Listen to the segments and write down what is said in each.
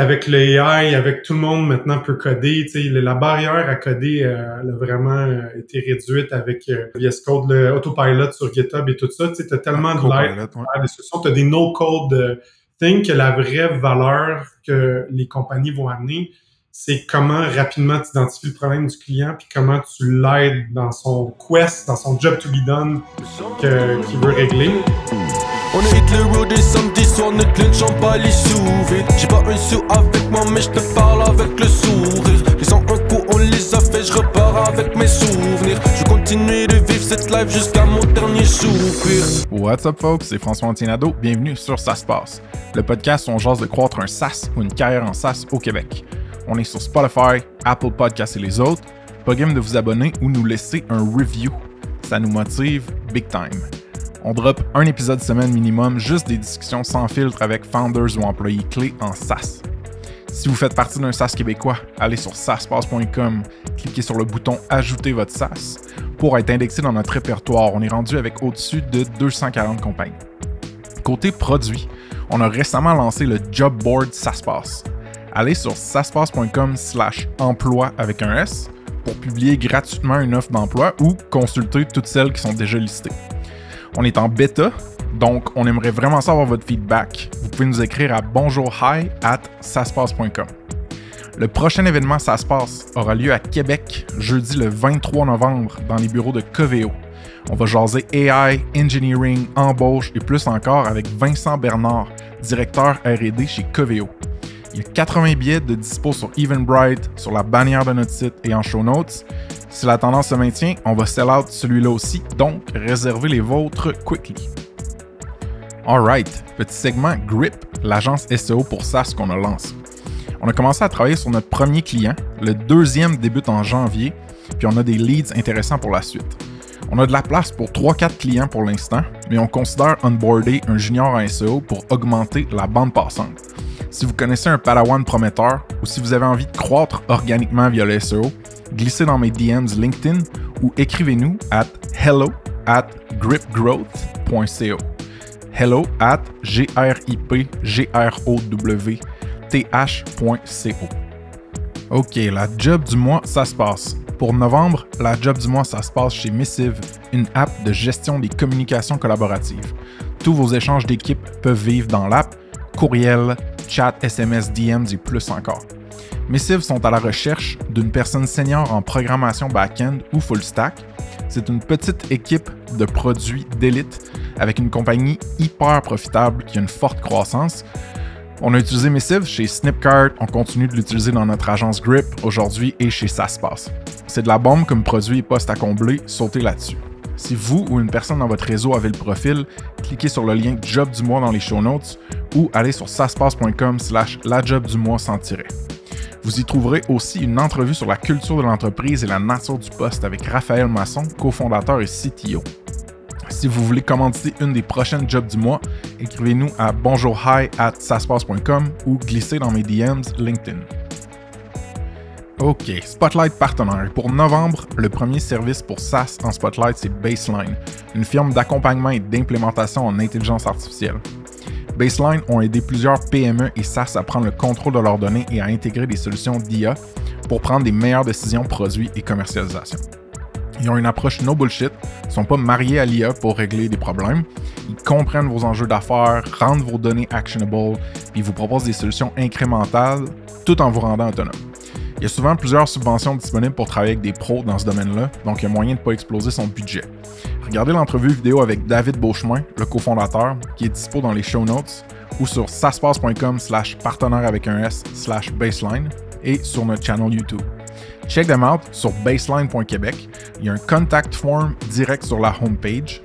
avec l'AI, avec tout le monde maintenant peut coder, tu la barrière à coder euh, elle a vraiment euh, été réduite avec euh, VS Code, le Autopilot sur GitHub et tout ça. Tu t'as tellement de l'aide, ouais. t'as des no-code things que la vraie valeur que les compagnies vont amener, c'est comment rapidement tu identifies le problème du client puis comment tu l'aides dans son quest, dans son job to be done qu'il veut régler. On est le road des samedis soirs, ne clenchons pas les sourires. J'ai pas un sou avec moi, mais je te parle avec le sourire. Les ont un coup, on les a fait, je repars avec mes souvenirs. Je continue de vivre cette life jusqu'à mon dernier soupir. What's up, folks? C'est François Antinado. Bienvenue sur Ça se passe, le podcast où on jase de croître un SaaS ou une carrière en SaaS au Québec. On est sur Spotify, Apple Podcasts et les autres. Pas game de vous abonner ou nous laisser un review. Ça nous motive big time. On drop un épisode semaine minimum, juste des discussions sans filtre avec founders ou employés clés en SaaS. Si vous faites partie d'un SaaS québécois, allez sur SaaSpass.com, cliquez sur le bouton Ajouter votre SaaS pour être indexé dans notre répertoire. On est rendu avec au-dessus de 240 compagnies. Côté produit, on a récemment lancé le Job Board SaaSpass. Allez sur saspass.com slash emploi avec un S pour publier gratuitement une offre d'emploi ou consulter toutes celles qui sont déjà listées. On est en bêta, donc on aimerait vraiment savoir votre feedback. Vous pouvez nous écrire à bonjourhi at saspace.com. Le prochain événement Ça se passe aura lieu à Québec jeudi le 23 novembre dans les bureaux de Coveo. On va jaser AI, engineering, embauche et plus encore avec Vincent Bernard, directeur RD chez Coveo. Il y a 80 billets de dispo sur Eventbrite, sur la bannière de notre site et en show notes. Si la tendance se maintient, on va sell out celui-là aussi, donc réservez les vôtres quickly. Alright, petit segment Grip, l'agence SEO pour SaaS qu'on a lancé. On a commencé à travailler sur notre premier client, le deuxième débute en janvier, puis on a des leads intéressants pour la suite. On a de la place pour 3-4 clients pour l'instant, mais on considère onboarder un junior en SEO pour augmenter la bande passante. Si vous connaissez un Padawan prometteur ou si vous avez envie de croître organiquement via le SEO, glissez dans mes DMs LinkedIn ou écrivez-nous à hello at gripgrowth.co. Hello at g r g r o w t-h.co. OK, la job du mois, ça se passe. Pour novembre, la job du mois, ça se passe chez Missive, une app de gestion des communications collaboratives. Tous vos échanges d'équipe peuvent vivre dans l'app, courriel, chat, SMS, DMs et plus encore. Missive sont à la recherche d'une personne senior en programmation back-end ou full stack. C'est une petite équipe de produits d'élite avec une compagnie hyper profitable qui a une forte croissance. On a utilisé Missive chez Snipcart, on continue de l'utiliser dans notre agence Grip aujourd'hui et chez SaaSpace. C'est de la bombe comme produit et poste à combler, sautez là-dessus. Si vous ou une personne dans votre réseau avez le profil, cliquez sur le lien Job du mois dans les show notes ou allez sur saspace.com slash la job du mois sans tirer. Vous y trouverez aussi une entrevue sur la culture de l'entreprise et la nature du poste avec Raphaël Masson, cofondateur et CTO. Si vous voulez commenter une des prochaines jobs du mois, écrivez-nous à bonjourhi at ou glissez dans mes DMs LinkedIn. OK, Spotlight partenaire. Pour novembre, le premier service pour SaaS en Spotlight, c'est Baseline, une firme d'accompagnement et d'implémentation en intelligence artificielle. Baseline ont aidé plusieurs PME et SaaS à prendre le contrôle de leurs données et à intégrer des solutions d'IA pour prendre des meilleures décisions produits et commercialisation. Ils ont une approche no bullshit, ne sont pas mariés à l'IA pour régler des problèmes. Ils comprennent vos enjeux d'affaires, rendent vos données actionable, puis vous proposent des solutions incrémentales tout en vous rendant autonome. Il y a souvent plusieurs subventions disponibles pour travailler avec des pros dans ce domaine-là, donc il y a moyen de ne pas exploser son budget. Regardez l'entrevue vidéo avec David Beauchemin, le cofondateur, qui est dispo dans les show notes ou sur saspace.com slash partenaire avec un S slash baseline et sur notre channel YouTube. Check them out sur baseline.québec. Il y a un contact form direct sur la homepage.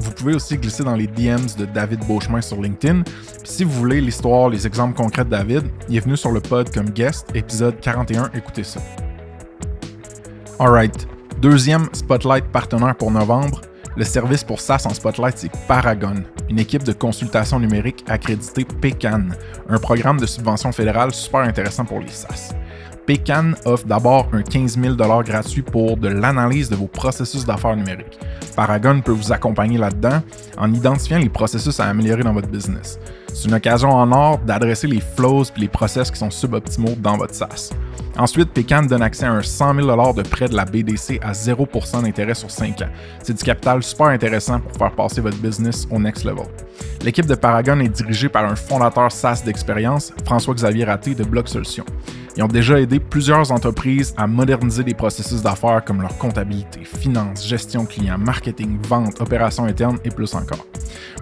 Vous pouvez aussi glisser dans les DMs de David Beauchemin sur LinkedIn. si vous voulez l'histoire, les exemples concrets de David, il est venu sur le pod comme guest, épisode 41, écoutez ça. Alright, deuxième Spotlight partenaire pour novembre, le service pour SaaS en Spotlight, c'est Paragon, une équipe de consultation numérique accréditée PECAN, un programme de subvention fédérale super intéressant pour les SaaS. Pécan offre d'abord un 15 000 gratuit pour de l'analyse de vos processus d'affaires numériques. Paragon peut vous accompagner là-dedans en identifiant les processus à améliorer dans votre business. C'est une occasion en or d'adresser les flows et les process qui sont suboptimaux dans votre SaaS. Ensuite, Pécan donne accès à un 100 000 de prêt de la BDC à 0% d'intérêt sur 5 ans. C'est du capital super intéressant pour faire passer votre business au next level. L'équipe de Paragon est dirigée par un fondateur SaaS d'expérience, François-Xavier Raté de Block Solutions. Ils ont déjà aidé plusieurs entreprises à moderniser des processus d'affaires comme leur comptabilité, finance, gestion client, marketing, vente, opérations internes et plus encore.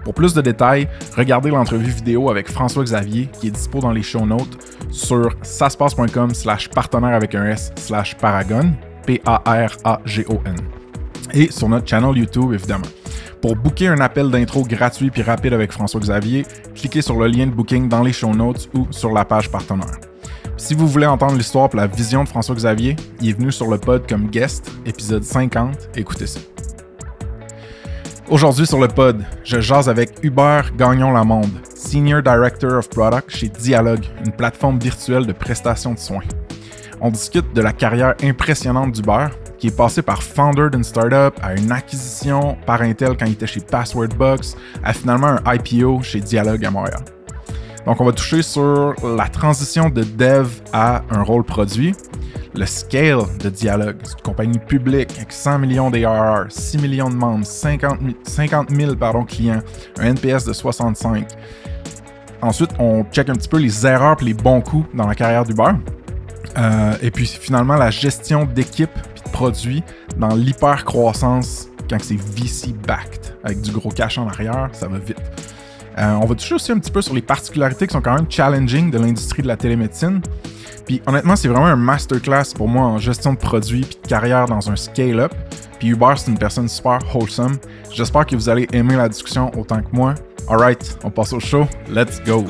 Pour plus de détails, regardez l'entrevue vidéo avec François Xavier qui est dispo dans les show notes sur saspace.com slash partenaire avec un S slash paragon, P-A-R-A-G-O-N. Et sur notre channel YouTube évidemment. Pour booker un appel d'intro gratuit puis rapide avec François Xavier, cliquez sur le lien de booking dans les show notes ou sur la page partenaire. Si vous voulez entendre l'histoire et la vision de François Xavier, il est venu sur le pod comme guest, épisode 50, écoutez ça. Aujourd'hui sur le pod, je jase avec Hubert Gagnon-Lamonde, Senior Director of Product chez Dialogue, une plateforme virtuelle de prestation de soins. On discute de la carrière impressionnante d'Hubert, qui est passé par founder d'une startup à une acquisition par Intel quand il était chez Passwordbox, à finalement un IPO chez Dialogue à Montréal. Donc, on va toucher sur la transition de dev à un rôle produit, le scale de Dialogue, c'est une compagnie publique avec 100 millions d'ARR, 6 millions de membres, 50 000, pardon, clients, un NPS de 65. Ensuite, on check un petit peu les erreurs et les bons coups dans la carrière d'Uber. Euh, et puis finalement, la gestion d'équipe et de produits dans l'hyper-croissance quand c'est VC-backed, avec du gros cash en arrière, ça va vite. Euh, on va toucher aussi un petit peu sur les particularités qui sont quand même challenging de l'industrie de la télémédecine. Puis honnêtement, c'est vraiment un masterclass pour moi en gestion de produits puis de carrière dans un scale-up. Puis Hubert, c'est une personne super wholesome. J'espère que vous allez aimer la discussion autant que moi. Alright, on passe au show. Let's go!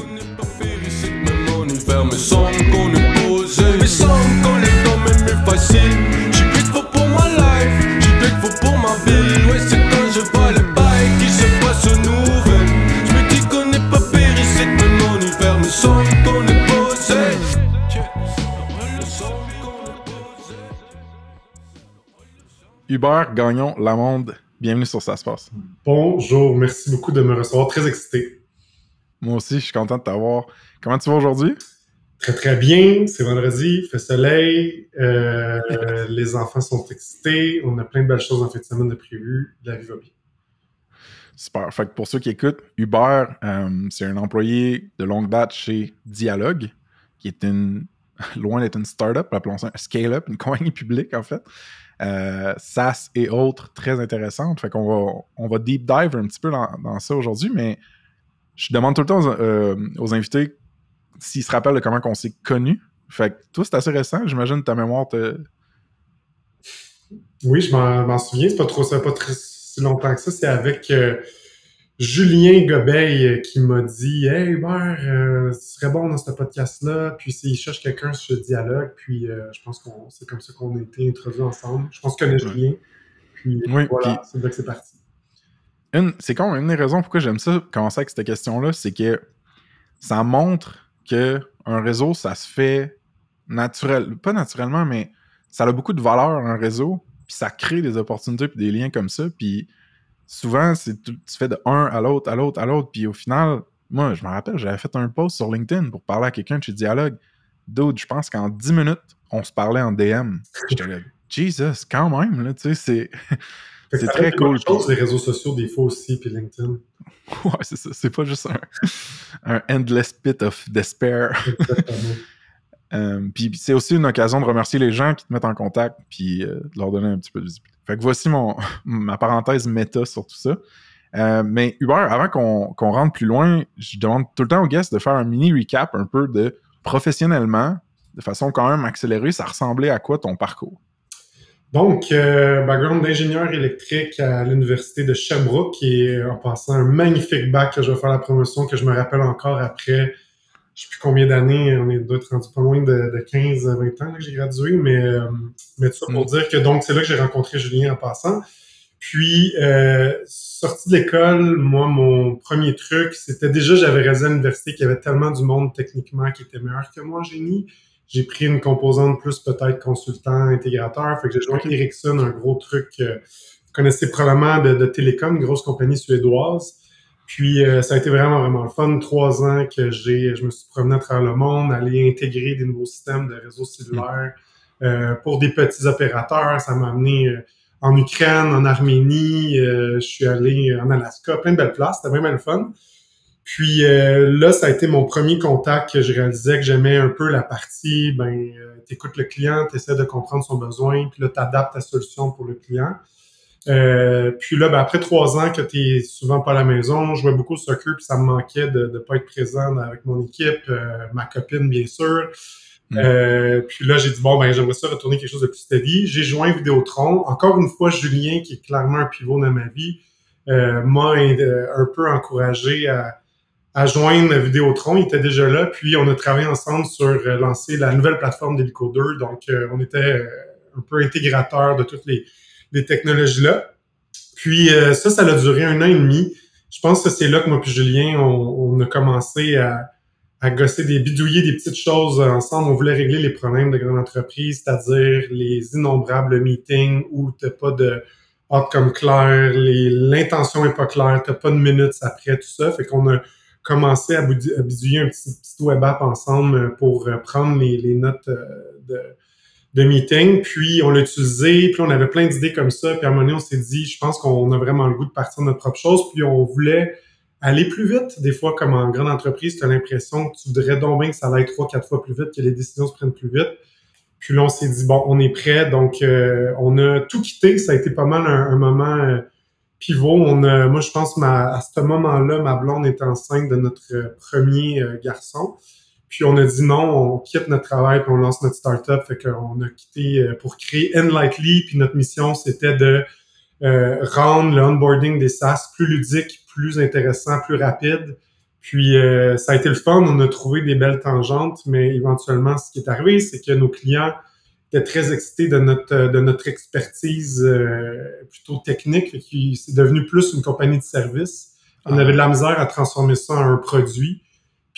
Hubert Gagnon Lamonde, bienvenue sur Ça se passe. Bonjour, merci beaucoup de me recevoir, très excité. Moi aussi, je suis content de t'avoir. Comment tu vas aujourd'hui? Très très bien, c'est vendredi, il fait soleil, euh, les enfants sont excités, on a plein de belles choses en fin de semaine de prévues, la vie va bien. Super. Fait que pour ceux qui écoutent, Hubert, euh, c'est un employé de longue date chez Dialogue, qui est une loin d'être une startup, appelons ça un scale-up, une compagnie publique en fait. Euh, SaaS et autres très intéressantes. Fait qu'on va, on va deep dive un petit peu dans, ça aujourd'hui, mais je demande tout le temps aux, euh, invités s'ils se rappellent de comment on s'est connus. Fait que toi, c'est assez récent, j'imagine ta mémoire te. Oui, je m'en souviens, c'est pas trop ça, pas très si longtemps que ça. C'est avec euh, Julien Gobeil euh, qui m'a dit Hey Hubert, euh, ce serait bon dans ce podcast-là. Puis il cherche quelqu'un sur le dialogue. Puis euh, je pense que c'est comme ça qu'on a été introduits ensemble. Je pense que connais Julien. Puis voilà, c'est là que c'est parti. C'est quand une des raisons pourquoi j'aime ça, commencer avec cette question-là, c'est que ça montre que un réseau, ça se fait naturel, pas naturellement, mais ça a beaucoup de valeur, un réseau, puis ça crée des opportunités puis des liens comme ça. Puis souvent, c'est tu, fais de un à l'autre, à l'autre, à l'autre, puis au final, moi, je me rappelle, j'avais fait un post sur LinkedIn pour parler à quelqu'un de chez Dialogue. Dude, je pense qu'en 10 minutes, on se parlait en DM. J'étais là, Jesus, quand même, là, tu sais, c'est. c'est très cool. Je les réseaux sociaux, des fois aussi, puis LinkedIn. Ouais, c'est ça. C'est pas juste un, un endless pit of despair. Euh, puis c'est aussi une occasion de remercier les gens qui te mettent en contact, puis euh, de leur donner un petit peu de visibilité. Fait que voici ma parenthèse méta sur tout ça. Euh, mais Hubert, avant qu'on rentre plus loin, je demande tout le temps aux guests de faire un mini recap un peu de professionnellement, de façon quand même accélérée, ça ressemblait à quoi ton parcours? Donc, background d'ingénieur électrique à l'université de Sherbrooke, et en passant un magnifique bac que je vais faire la promotion, que je me rappelle encore après je sais plus combien d'années, on est doit rendu pas loin de, 15-20 ans que j'ai gradué, mais, euh, mais tout ça pour mm. dire que donc c'est là que j'ai rencontré Julien en passant. Puis, euh, sorti de l'école, moi, mon premier truc, c'était déjà, j'avais réalisé à l'université qu'il y avait tellement du monde techniquement qui était meilleur que moi en génie, j'ai pris une composante plus peut-être consultant, intégrateur. Fait que j'ai joint Ericsson, un gros truc, euh, vous connaissez probablement de, de télécom, une grosse compagnie suédoise. Puis euh, ça a été vraiment, vraiment le fun. Trois ans que j'ai, je me suis promené à travers le monde, aller intégrer des nouveaux systèmes de réseaux cellulaires euh, pour des petits opérateurs. Ça m'a amené euh, en Ukraine, en Arménie, je suis allé en Alaska, plein de belles places, c'était vraiment le fun. Puis là, ça a été mon premier contact que je réalisais que j'aimais un peu la partie, ben, t'écoutes le client, t'essaies de comprendre son besoin, puis là, t'adaptes ta solution pour le client. Euh, puis là, ben, après trois ans que tu es souvent pas à la maison, je jouais beaucoup au soccer, puis ça me manquait de ne pas être présent avec mon équipe, euh, ma copine, bien sûr. Mm. Euh, puis là, j'ai dit, bon, ben j'aimerais ça retourner quelque chose de plus steady. J'ai joint Vidéotron. Encore une fois, Julien, qui est clairement un pivot dans ma vie, m'a un peu encouragé à, à joindre Vidéotron. Il était déjà là, puis on a travaillé ensemble sur lancer la nouvelle plateforme d'Helicoder. Donc, on était un peu intégrateur de toutes les les technologies-là. Puis euh, ça, ça a duré un an et demi. Je pense que c'est là que moi puis Julien, on, a commencé à, à gosser des bidouiller des petites choses ensemble. On voulait régler les problèmes de grandes entreprises, c'est-à-dire les innombrables meetings où t'as pas de outcome clair, l'intention est pas claire, t'as pas de minutes après, tout ça. Fait qu'on a commencé à, bidouiller un petit, petit web app ensemble pour euh, prendre les, les notes euh, de de meeting, puis on l'a utilisé, puis on avait plein d'idées comme ça, puis à un moment donné, on s'est dit, je pense qu'on a vraiment le goût de partir de notre propre chose, puis on voulait aller plus vite. Des fois, comme en grande entreprise, tu as l'impression que tu voudrais donc bien que ça aille trois, quatre fois plus vite, que les décisions se prennent plus vite. Puis là, on s'est dit, bon, on est prêt, donc euh, on a tout quitté. Ça a été pas mal un, moment euh, pivot. Moi, je pense, ma, à ce moment-là, ma blonde est enceinte de notre premier euh, garçon. Puis on a dit non, on quitte notre travail puis on lance notre startup. Fait qu'on a quitté euh, pour créer Enlightly. Puis notre mission, c'était de euh, rendre le onboarding des SaaS plus ludique, plus intéressant, plus rapide. Puis euh, ça a été le fun, on a trouvé des belles tangentes, mais éventuellement, ce qui est arrivé, c'est que nos clients étaient très excités de notre de notre expertise plutôt technique, qui c'est devenu plus une compagnie de service. On ah. avait de la misère à transformer ça en un produit.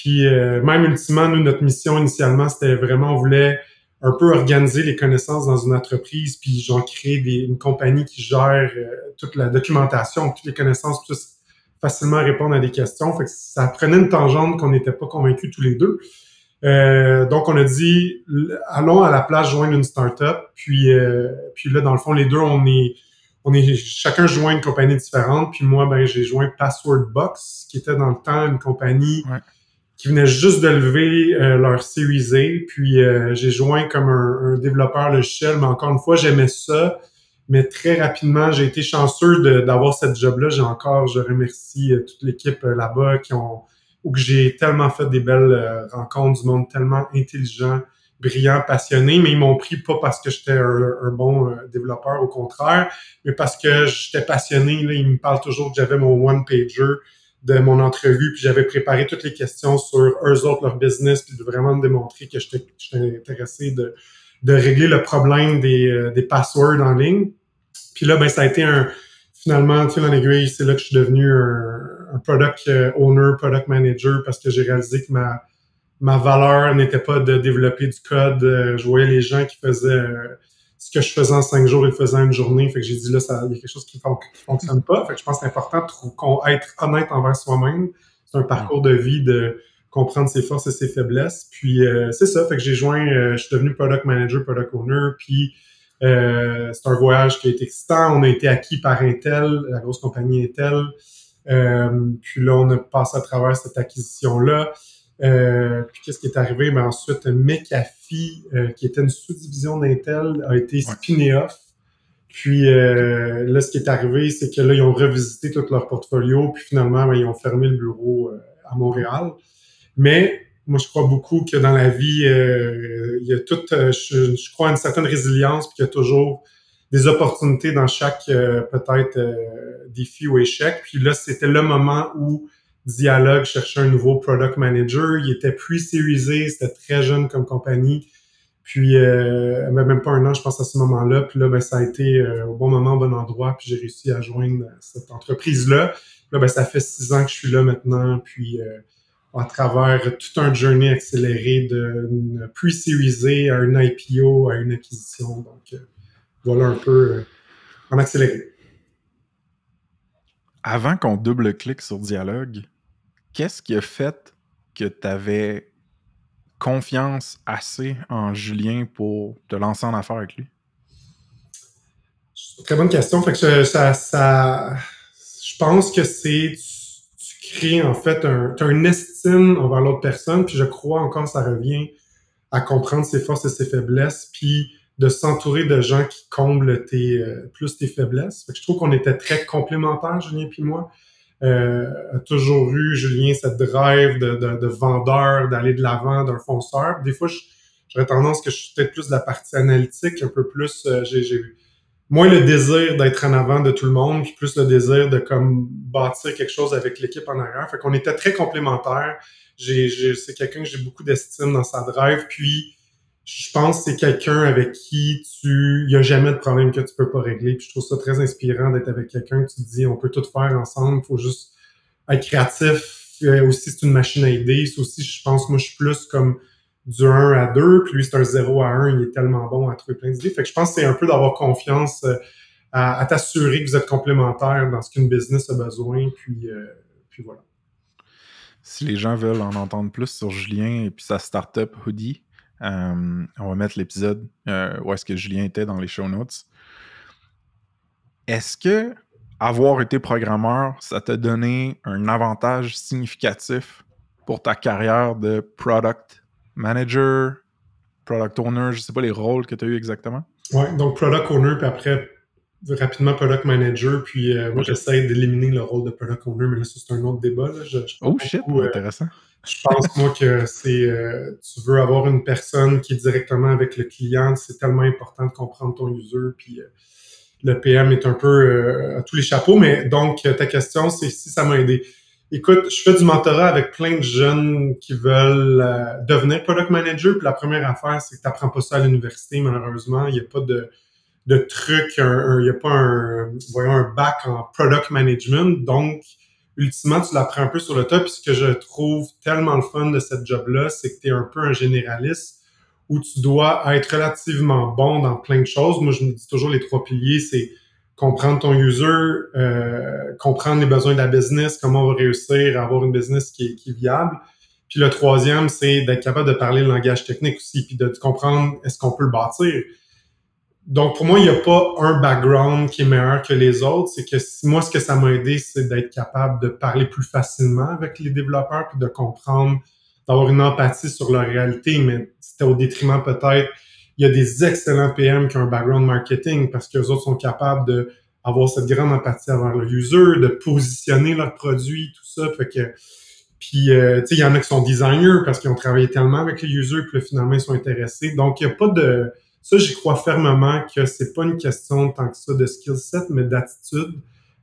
Puis euh, même ultimement, nous, notre mission initialement, c'était vraiment, on voulait un peu organiser les connaissances dans une entreprise, puis genre créer une compagnie qui gère euh, toute la documentation, toutes les connaissances, puisse facilement répondre à des questions. Fait que ça prenait une tangente qu'on n'était pas convaincus tous les deux. Euh, donc on a dit allons à la place joindre une startup. Puis puis là dans le fond les deux on est on est chacun joint une compagnie différente. Puis moi ben j'ai joint Password Box qui était dans le temps une compagnie qui venaient juste de lever euh, leur Series A. Puis euh, j'ai joint comme un, développeur logiciel, mais encore une fois, j'aimais ça. Mais très rapidement, j'ai été chanceux d'avoir cette job-là. J'ai encore, je remercie euh, toute l'équipe là-bas qui ont que j'ai tellement fait des belles rencontres du monde tellement intelligent, brillant, passionné, mais ils m'ont pris pas parce que j'étais un, bon développeur, au contraire, mais parce que j'étais passionné. Là, ils me parlent toujours que j'avais mon one-pager de mon entrevue, puis j'avais préparé toutes les questions sur eux autres, leur business, puis de vraiment démontrer que j'étais intéressé de, de régler le problème des, euh, des passwords en ligne. Puis là, ben, ça a été un, finalement, fil en aiguille, c'est là que je suis devenu un, un, product euh, owner, product manager, parce que j'ai réalisé que ma, ma valeur n'était pas de développer du code. Euh, je voyais les gens qui faisaient ce que je faisais en cinq jours, il faisait en une journée. Fait que j'ai dit là, ça, il y a quelque chose qui, ne fonctionne pas. Fait que je pense que c'est important d'être honnête envers soi-même. C'est un parcours de vie de comprendre ses forces et ses faiblesses. Puis euh, c'est ça. Fait que j'ai joint, euh, je suis devenu product manager, product owner. Puis euh, c'est un voyage qui a été excitant. On a été acquis par Intel, la grosse compagnie Intel. puis là, on a passé à travers cette acquisition-là. Euh, puis qu'est-ce qui est arrivé? Mais ben, ensuite, McAfee, euh, qui était une sous-division d'Intel, a été spinné off. Puis euh, là, ce qui est arrivé, c'est que là, ils ont revisité tout leur portfolio, puis finalement, ben, ils ont fermé le bureau à Montréal. Mais moi, je crois beaucoup que dans la vie, il y a tout, je, je, crois à une certaine résilience, puis qu'il y a toujours des opportunités dans chaque peut-être défi ou échec. Puis là, c'était le moment où Dialogue cherchait un nouveau product manager. Il était pre-series c'était très jeune comme compagnie. Puis, euh, même pas un an, je pense, à ce moment-là. Puis là, ben, ça a été euh, au bon moment, au bon endroit. Puis j'ai réussi à joindre cette entreprise-là. Là, ben, ça fait six ans que je suis là maintenant. Puis, euh, à travers tout un journey accéléré d'une pre-series A à une IPO, à une acquisition. Donc, euh, voilà un peu en accéléré. Avant qu'on double-clique sur Dialogue, qu'est-ce qui a fait que tu avais confiance assez en Julien pour te lancer en affaires avec lui? Très bonne question. Fait que ça, je pense que c'est tu, crées en fait un, estime envers l'autre personne, puis je crois encore ça revient à comprendre ses forces et ses faiblesses, puis de s'entourer de gens qui comblent tes euh, plus tes faiblesses. Je trouve qu'on était très complémentaires, Julien puis moi. Euh, a toujours eu, Julien, cette drive de, de, de vendeur, d'aller de l'avant, d'un fonceur. Des fois, j'aurais tendance que je suis peut-être plus de la partie analytique, un peu plus, euh, j'ai moins le désir d'être en avant de tout le monde, puis plus le désir de comme bâtir quelque chose avec l'équipe en arrière. Fait qu'on était très complémentaires. J'ai, c'est quelqu'un que j'ai beaucoup d'estime dans sa drive, puis je pense que c'est quelqu'un avec qui tu, il y a jamais de problème que tu peux pas régler. Puis je trouve ça très inspirant d'être avec quelqu'un que tu te dis, on peut tout faire ensemble, il faut juste être créatif. Euh, aussi, c'est une machine à aider. C'est aussi, je pense, moi, je suis plus comme du 1 à 2, puis lui, c'est un 0 à 1, il est tellement bon à trouver plein d'idées. Fait que je pense que c'est un peu d'avoir confiance euh, à, t'assurer que vous êtes complémentaires dans ce qu'une business a besoin, puis, euh, puis voilà. Si les gens veulent en entendre plus sur Julien et puis sa startup Hoodie, euh, on va mettre l'épisode où est-ce que Julien était dans les show notes. Est-ce que avoir été programmeur, ça t'a donné un avantage significatif pour ta carrière de product manager, product owner, je sais pas les rôles que tu as eu exactement. Oui, donc product owner, puis après, rapidement product manager, puis euh, moi j'essaie d'éliminer le rôle de product owner, mais là c'est un autre débat. oh shit, euh, intéressant. Je pense moi que c'est euh, tu veux avoir une personne qui est directement avec le client, c'est tellement important de comprendre ton user, puis le PM est un peu à tous les chapeaux, mais donc ta question c'est si ça m'a aidé. Écoute, je fais du mentorat avec plein de jeunes qui veulent euh, devenir product manager. Puis la première affaire, c'est que tu n'apprends pas ça à l'université, malheureusement. Il n'y a pas de, de truc, il n'y a pas un, un bac en product management. Donc, ultimement, tu l'apprends un peu sur le top. Puis ce que je trouve tellement le fun de cette job-là, c'est que tu es un peu un généraliste où tu dois être relativement bon dans plein de choses. Moi, je me dis toujours les trois piliers, c'est comprendre ton user, euh, comprendre les besoins de la business, comment on va réussir à avoir une business qui est, viable. Puis le troisième, c'est d'être capable de parler le langage technique aussi, puis de, comprendre est-ce qu'on peut le bâtir. Donc pour moi, il n'y a pas un background qui est meilleur que les autres. C'est que moi, ce que ça m'a aidé, c'est d'être capable de parler plus facilement avec les développeurs, puis de comprendre, d'avoir une empathie sur leur réalité, mais c'était au détriment peut-être il y a des excellents PM qui ont un background marketing parce qu'eux autres sont capables de avoir cette grande empathie envers le user, de positionner leurs produits, tout ça. Fait que, puis, euh, tu sais, il y en a qui sont designers parce qu'ils ont travaillé tellement avec les users, puis finalement, ils sont intéressés. Donc, il n'y a pas de... Ça, j'y crois fermement que c'est pas une question tant que ça de skill set, mais d'attitude.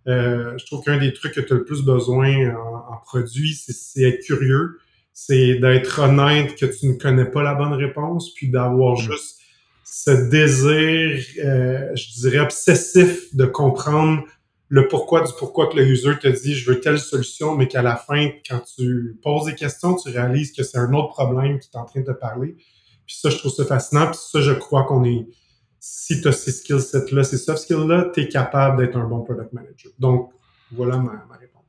Euh, je trouve qu'un des trucs que tu as le plus besoin en, en produit, c'est être curieux, c'est d'être honnête que tu ne connais pas la bonne réponse, puis d'avoir mm. juste ce désir, euh, je dirais, obsessif de comprendre le pourquoi du pourquoi que le user te dit je veux telle solution, mais qu'à la fin, quand tu poses des questions, tu réalises que c'est un autre problème qui est en train de te parler. Puis ça, je trouve ça fascinant. Puis ça, je crois qu'on est, si tu as ces skill sets-là, ces soft skills-là, tu es capable d'être un bon product manager. Donc, voilà ma, ma réponse.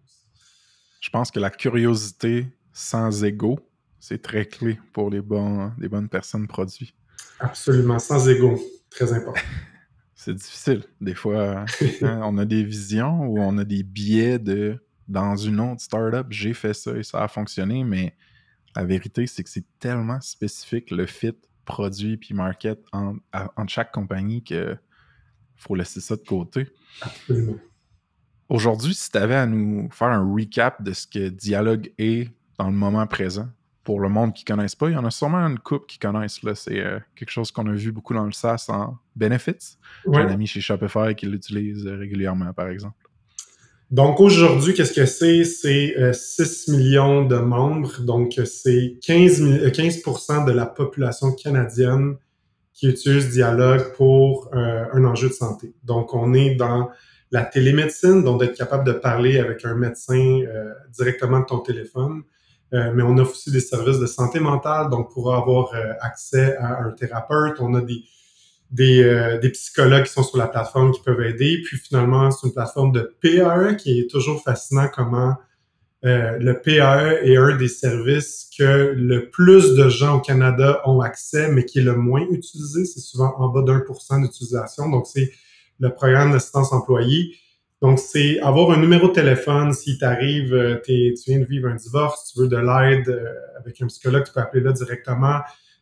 Je pense que la curiosité sans ego, c'est très clé pour les, bons, les bonnes personnes produits. Absolument, sans ego. Très important. C'est difficile. Des fois, hein, on a des visions ou on a des biais de dans une autre startup, j'ai fait ça et ça a fonctionné, mais la vérité, c'est que c'est tellement spécifique le fit produit puis market entre en chaque compagnie que faut laisser ça de côté. Absolument. Aujourd'hui, si tu avais à nous faire un recap de ce que Dialogue est dans le moment présent, pour le monde qui ne connaisse pas, il y en a sûrement une couple qui connaissent. Là. C'est euh, quelque chose qu'on a vu beaucoup dans le SaaS en Benefits. J'ai un ami chez Shopify qui l'utilise régulièrement, par exemple. Donc aujourd'hui, qu'est-ce que c'est? C'est 6 euh, millions de membres. Donc c'est 15, 15 euh, de la population canadienne qui utilise Dialogue pour un enjeu de santé. Donc on est dans la télémédecine, donc d'être capable de parler avec un médecin directement de ton téléphone mais on offre aussi des services de santé mentale, donc pour avoir accès à un thérapeute, on a des, des, des, psychologues qui sont sur la plateforme qui peuvent aider. Puis finalement, c'est une plateforme de PAE qui est toujours fascinant comment euh, le PAE est un des services que le plus de gens au Canada ont accès, mais qui est le moins utilisé. C'est souvent en bas d'un pour cent d'utilisation. Donc, c'est le programme d'assistance employée. Donc, c'est avoir un numéro de téléphone si t'arrives, euh, tu viens de vivre un divorce, tu veux de l'aide euh, avec un psychologue, tu peux appeler là directement.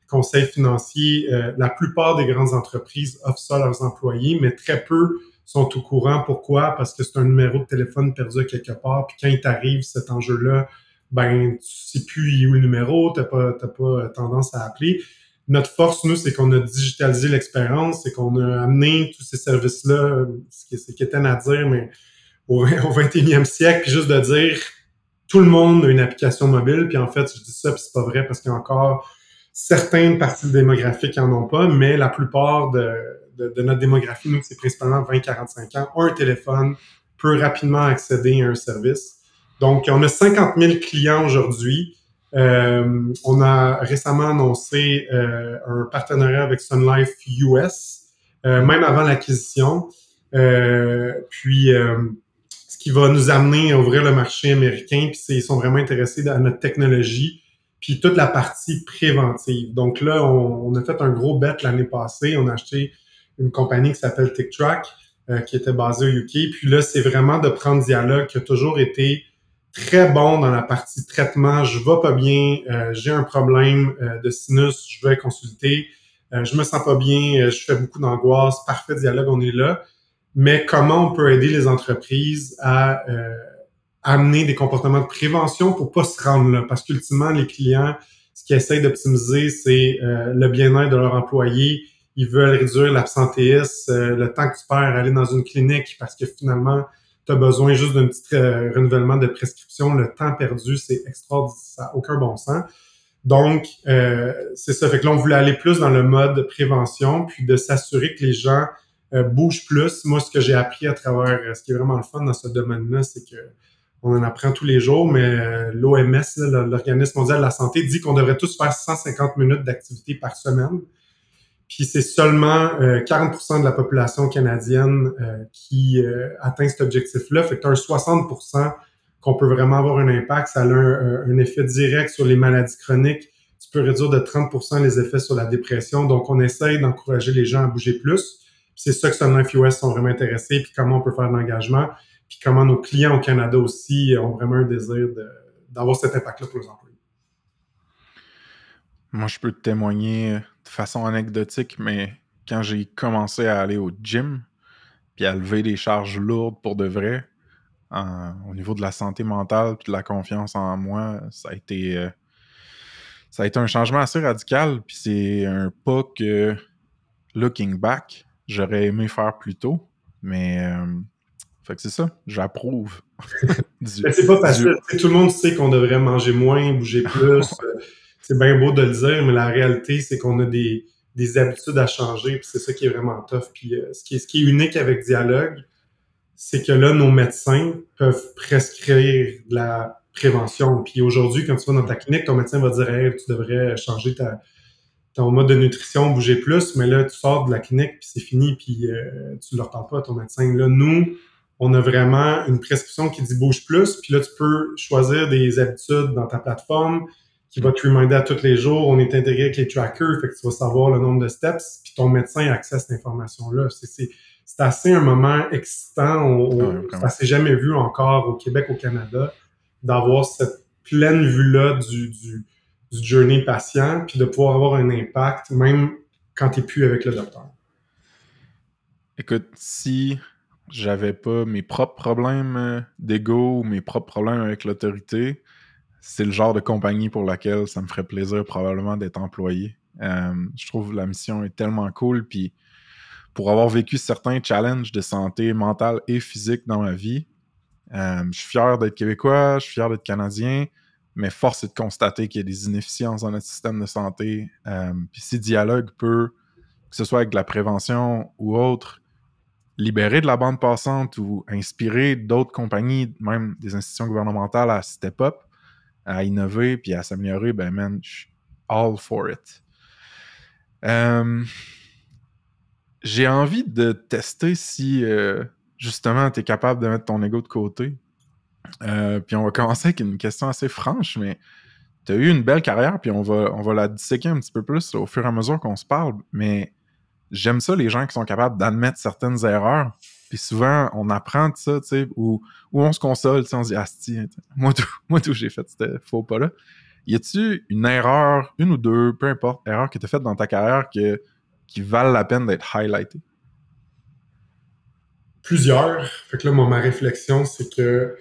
Conseil financier, la plupart des grandes entreprises offrent ça à leurs employés, mais très peu sont au courant. Pourquoi? Parce que c'est un numéro de téléphone perdu quelque part. Puis quand il t'arrive cet enjeu-là, ben tu sais plus où le numéro, t'as pas, t'as pas tendance à appeler. Notre force, nous, c'est qu'on a digitalisé l'expérience, c'est qu'on a amené tous ces services-là, ce qui est à dire, mais au, 21e siècle, puis juste de dire tout le monde a une application mobile, puis en fait, je dis ça, puis c'est pas vrai parce qu'il y a encore certaines parties démographiques qui en ont pas, mais la plupart de, notre démographie, nous, c'est principalement 20-45 ans, ont un téléphone, peut rapidement accéder à un service. Donc, on a 50 000 clients aujourd'hui. Euh, on a récemment annoncé euh, un partenariat avec Sun Life US, euh, même avant l'acquisition. puis, ce qui va nous amener à ouvrir le marché américain, puis ils sont vraiment intéressés à notre technologie, puis toute la partie préventive. Donc là, on, on a fait un gros bet l'année passée. On a acheté une compagnie qui s'appelle TickTrack, euh, qui était basée au UK. Puis là, c'est vraiment de prendre Dialogue, qui a toujours été très bon dans la partie traitement. Je vais pas bien, euh, j'ai un problème euh, de sinus, je vais consulter. je me sens pas bien, je fais beaucoup d'angoisse. Parfait Dialogue, on est là. Mais comment on peut aider les entreprises à amener des comportements de prévention pour pas se rendre là? Parce qu'ultimement, les clients, ce qu'ils essayent d'optimiser, c'est le bien-être de leurs employés, ils veulent réduire l'absentéisme, euh, le temps que tu perds à aller dans une clinique parce que finalement, tu as besoin juste d'un petit euh, renouvellement de prescription. Le temps perdu, c'est extraordinaire, ça n'a aucun bon sens. Donc, euh, c'est ça. Fait que là, on voulait aller plus dans le mode prévention, puis de s'assurer que les gens bougent plus. Moi, ce que j'ai appris à travers, ce qui est vraiment le fun dans ce domaine-là, c'est que on en apprend tous les jours, mais l'OMS, l'Organisme mondial de la santé, dit qu'on devrait tous faire 150 minutes d'activité par semaine. Puis c'est seulement 40% euh, de la population canadienne euh, qui euh, atteint cet objectif-là. Fait que as un 60% qu'on peut vraiment avoir un impact. Ça a un, effet direct sur les maladies chroniques. Tu peux réduire de 30% les effets sur la dépression. Donc, on essaye d'encourager les gens à bouger plus. C'est ça que Sun Life US sont vraiment intéressés, puis comment on peut faire de l'engagement, puis comment nos clients au Canada aussi ont vraiment un désir d'avoir cet impact-là pour les employés. Moi, je peux te témoigner de façon anecdotique, mais quand j'ai commencé à aller au gym, puis à lever des charges lourdes pour de vrai, au niveau de la santé mentale puis de la confiance en moi, ça a été euh, ça a été un changement assez radical. Puis c'est un pas que, looking back, j'aurais aimé faire plus tôt. Mais euh, fait que c'est ça, j'approuve. c'est pas facile. Tout le monde sait qu'on devrait manger moins, bouger plus. Euh, c'est bien beau de le dire, mais la réalité, c'est qu'on a des, des, habitudes à changer, puis c'est ça qui est vraiment tough. Puis euh, ce, qui est, ce qui est unique avec Dialogue, c'est que là, nos médecins peuvent prescrire de la prévention. Puis aujourd'hui, quand tu vas dans ta clinique, ton médecin va dire hey, tu devrais changer ta, ton mode de nutrition, bouger plus, mais là, tu sors de la clinique, puis c'est fini, puis euh, tu ne leur parles pas à ton médecin. Là, nous, on a vraiment une prescription qui dit bouge plus, puis là, tu peux choisir des habitudes dans ta plateforme, qui va te reminder à tous les jours. On est intégré avec les trackers, fait que tu vas savoir le nombre de steps, puis ton médecin a accès à cette information-là. C'est assez un moment excitant. On, ça s'est jamais vu encore au Québec, au Canada, d'avoir cette pleine vue-là du, du, du journey patient, puis de pouvoir avoir un impact, même quand tu n'es plus avec le docteur. Écoute, si j'avais pas mes propres problèmes euh, d'ego ou mes propres problèmes avec l'autorité, c'est le genre de compagnie pour laquelle ça me ferait plaisir probablement d'être employé. Euh, je trouve la mission est tellement cool. Puis pour avoir vécu certains challenges de santé mentale et physique dans ma vie, euh, je suis fier d'être québécois, je suis fier d'être canadien, mais force est de constater qu'il y a des inefficiences dans notre système de santé. Puis si dialogue peut, que ce soit avec la prévention ou autre, libérer de la bande passante ou inspirer d'autres compagnies, même des institutions gouvernementales à step up, à innover puis à s'améliorer, ben man, je suis all for it. Euh, j'ai envie de tester si euh, justement tu es capable de mettre ton ego de côté. Euh, puis on va commencer avec une question assez franche, mais tu as eu une belle carrière, puis on va, on va la disséquer un petit peu plus au fur et à mesure qu'on se parle, mais j'aime ça, les gens qui sont capables d'admettre certaines erreurs. Puis souvent, on apprend de ça, tu sais, ou, on se console, tu sais, on se dit, ah, moi, tout, moi, tout j'ai fait, c'était faux pas là. Y a-tu une erreur, une ou deux, peu importe, erreur tu as faite dans ta carrière que, qui valent la peine d'être highlightée? Plusieurs. Fait que là, moi, ma réflexion, c'est que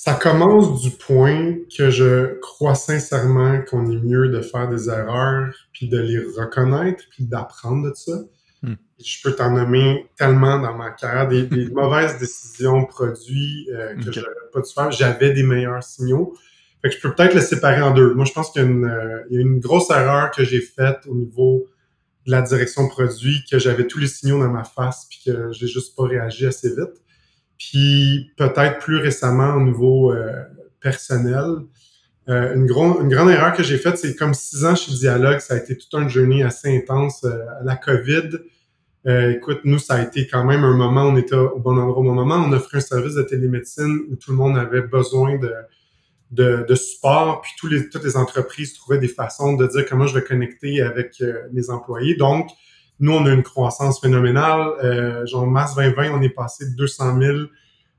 ça commence du point que je crois sincèrement qu'on est mieux de faire des erreurs, puis de les reconnaître, puis d'apprendre de ça. Hmm. Je peux t'en nommer tellement dans ma carrière, des, mauvaises décisions produits euh, que j'aurais pas dû faire. J'avais des meilleurs signaux. Fait que je peux peut-être le séparer en deux. Moi, je pense qu'il y, a une, euh, y a une grosse erreur que j'ai faite au niveau de la direction produit, que j'avais tous les signaux dans ma face, puis que j'ai juste pas réagi assez vite. Puis peut-être plus récemment au niveau euh, personnel, euh, une, une grande erreur que j'ai faite, c'est comme six ans chez Dialogue, ça a été tout un journée assez intense. Euh, la COVID, écoute, nous, ça a été quand même un moment, on était au bon endroit au bon moment. On offrait un service de télémédecine où tout le monde avait besoin de, support, puis toutes les entreprises trouvaient des façons de dire comment je vais connecter avec mes employés. Donc, nous, on a une croissance phénoménale. Euh, genre, mars 2020, on est passé de 200 000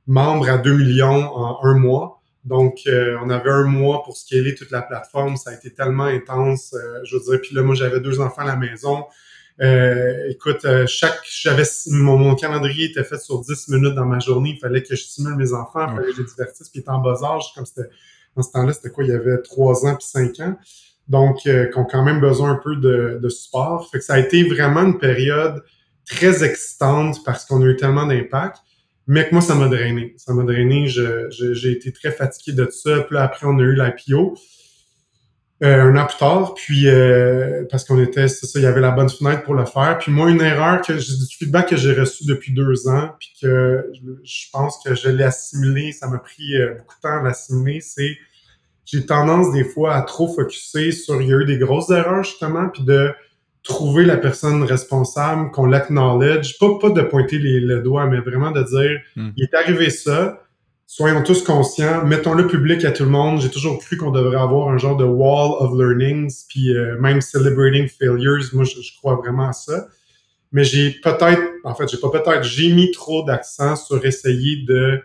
membres à 2 millions en un mois. Donc, euh, on avait un mois pour scaler toute la plateforme. Ça a été tellement intense. Euh, je veux dire, puis là, moi, j'avais deux enfants à la maison. Euh, écoute, chaque, j'avais mon, calendrier était fait sur 10 minutes dans ma journée. Il fallait que je stimule mes enfants, il fallait que je les divertisse. Puis, en bas âge, comme c'était, dans ce temps-là, c'était quoi? Il y avait 3 ans puis 5 ans donc euh, qui ont quand même besoin un peu de, de, support. Fait que ça a été vraiment une période très excitante parce qu'on a eu tellement d'impact, mais que moi, ça m'a drainé. Ça m'a drainé, j'ai été très fatigué de ça. Puis là, après, on a eu l'IPO. Euh, un an plus tard, puis euh, parce qu'on était, c'est ça, il y avait la bonne fenêtre pour le faire. Puis moi, une erreur que du feedback que j'ai reçu depuis deux ans, puis que je pense que je l'ai assimilé, ça m'a pris euh, beaucoup de temps à l'assimiler, c'est j'ai tendance des fois à trop focuser sur il y a eu des grosses erreurs justement, puis de trouver la personne responsable, qu'on l'acknowledge, pas, pas de pointer les, le doigt, mais vraiment de dire hmm. il est arrivé ça, soyons tous conscients, mettons-le public à tout le monde. J'ai toujours cru qu'on devrait avoir un genre de wall of learnings, puis euh, même celebrating failures, moi je, je, crois vraiment à ça. Mais j'ai peut-être, en fait, j'ai pas peut-être, j'ai mis trop d'accent sur essayer de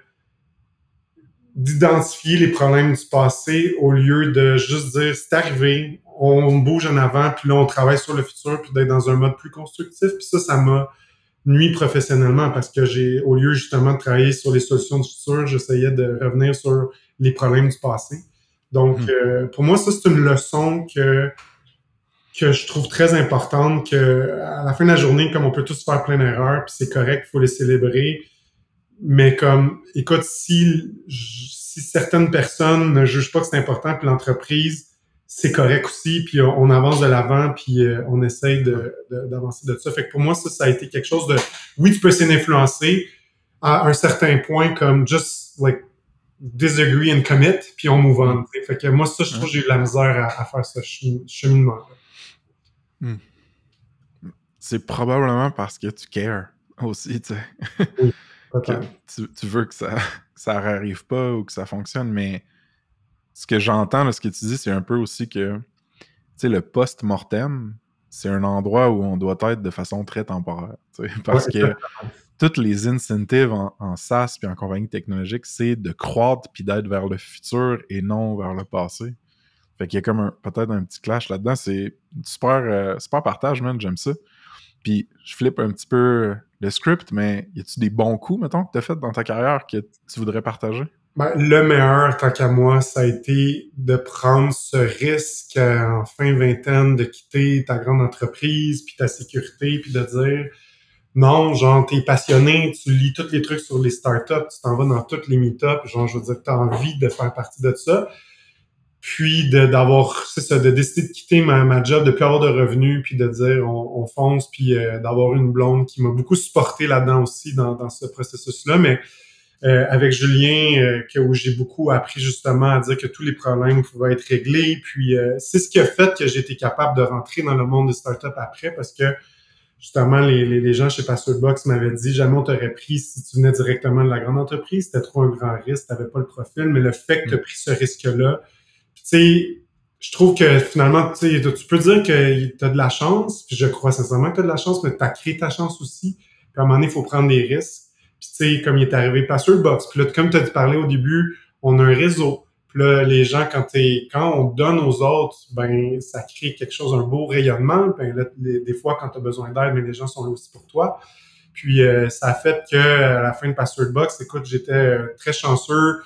d'identifier les problèmes du passé au lieu de juste dire c'est arrivé, on bouge en avant, puis là on travaille sur le futur, puis d'être dans un mode plus constructif. Puis ça, ça m'a nuit professionnellement parce que j'ai, au lieu justement de travailler sur les solutions du futur, j'essayais de revenir sur les problèmes du passé. Donc, hmm. euh, pour moi, ça, c'est une leçon que, que je trouve très importante, que à la fin de la journée, comme on peut tous faire plein d'erreurs, puis c'est correct, il faut les célébrer, mais comme, écoute, si, si certaines personnes ne jugent pas que c'est important, puis l'entreprise, c'est correct aussi, puis on, avance de l'avant, puis euh, on essaye d'avancer de, ça. Fait que pour moi, ça, ça a été quelque chose de, oui, tu peux essayer d'influencer à un certain point, comme just like disagree and commit, puis on move on. Fait que moi, ça, je trouve que j'ai eu de la misère à, faire ce cheminement. Hmm. C'est probablement parce que tu cares aussi, tu sais. Oui tu, veux que ça ça n'arrive pas ou que ça fonctionne, mais ce que j'entends, ce que tu dis, c'est un peu aussi que le post-mortem, c'est un endroit où on doit être de façon très temporaire. Parce que toutes les incentives en, en SaaS puis en compagnie technologique, c'est de croître puis d'être vers le futur et non vers le passé. Fait qu'il y a comme peut-être un petit clash là-dedans. C'est super, euh, super partage, man. J'aime ça. Puis je flippe un petit peu le script, mais y a-tu des bons coups, mettons, que tu as fait dans ta carrière que tu voudrais partager? Ben, le meilleur, tant qu'à moi, ça a été de prendre ce risque en fin vingtaine de quitter ta grande entreprise, puis ta sécurité, puis de dire non, genre, t'es passionné, tu lis tous les trucs sur les startups, tu t'en vas dans toutes les meetups, genre, je veux dire, t'as envie de faire partie de ça puis d'avoir c'est ça de décider de quitter ma, ma job de plus avoir de revenus puis de dire on, on fonce puis euh, d'avoir une blonde qui m'a beaucoup supporté là-dedans aussi dans, dans ce processus là mais Euh, avec Julien, euh, que, où j'ai beaucoup appris justement à dire que tous les problèmes pouvaient être réglés. Puis euh, c'est ce qui a fait que j'ai été capable de rentrer dans le monde des startups après parce que justement les, les, gens chez Box m'avaient dit jamais on t'aurait pris si tu venais directement de la grande entreprise, c'était trop un grand risque, t'avais pas le profil, mais le fait que tu as pris ce risque-là, sais, je trouve que finalement, tu peux dire que tu as de la chance, puis je crois sincèrement que tu as de la chance, mais tu as créé ta chance aussi. Puis à un moment donné, il faut prendre des risques. Puis tu sais, comme il est arrivé Box, puis là, comme tu as parlé au début, on a un réseau. Puis là, les gens, quand, quand on donne aux autres, ben ça crée quelque chose, un beau rayonnement. Ben là, des fois, quand tu as besoin d'aide, mais les gens sont là aussi pour toi. Puis euh, ça a fait que à la fin de Box, écoute, j'étais euh, très chanceux.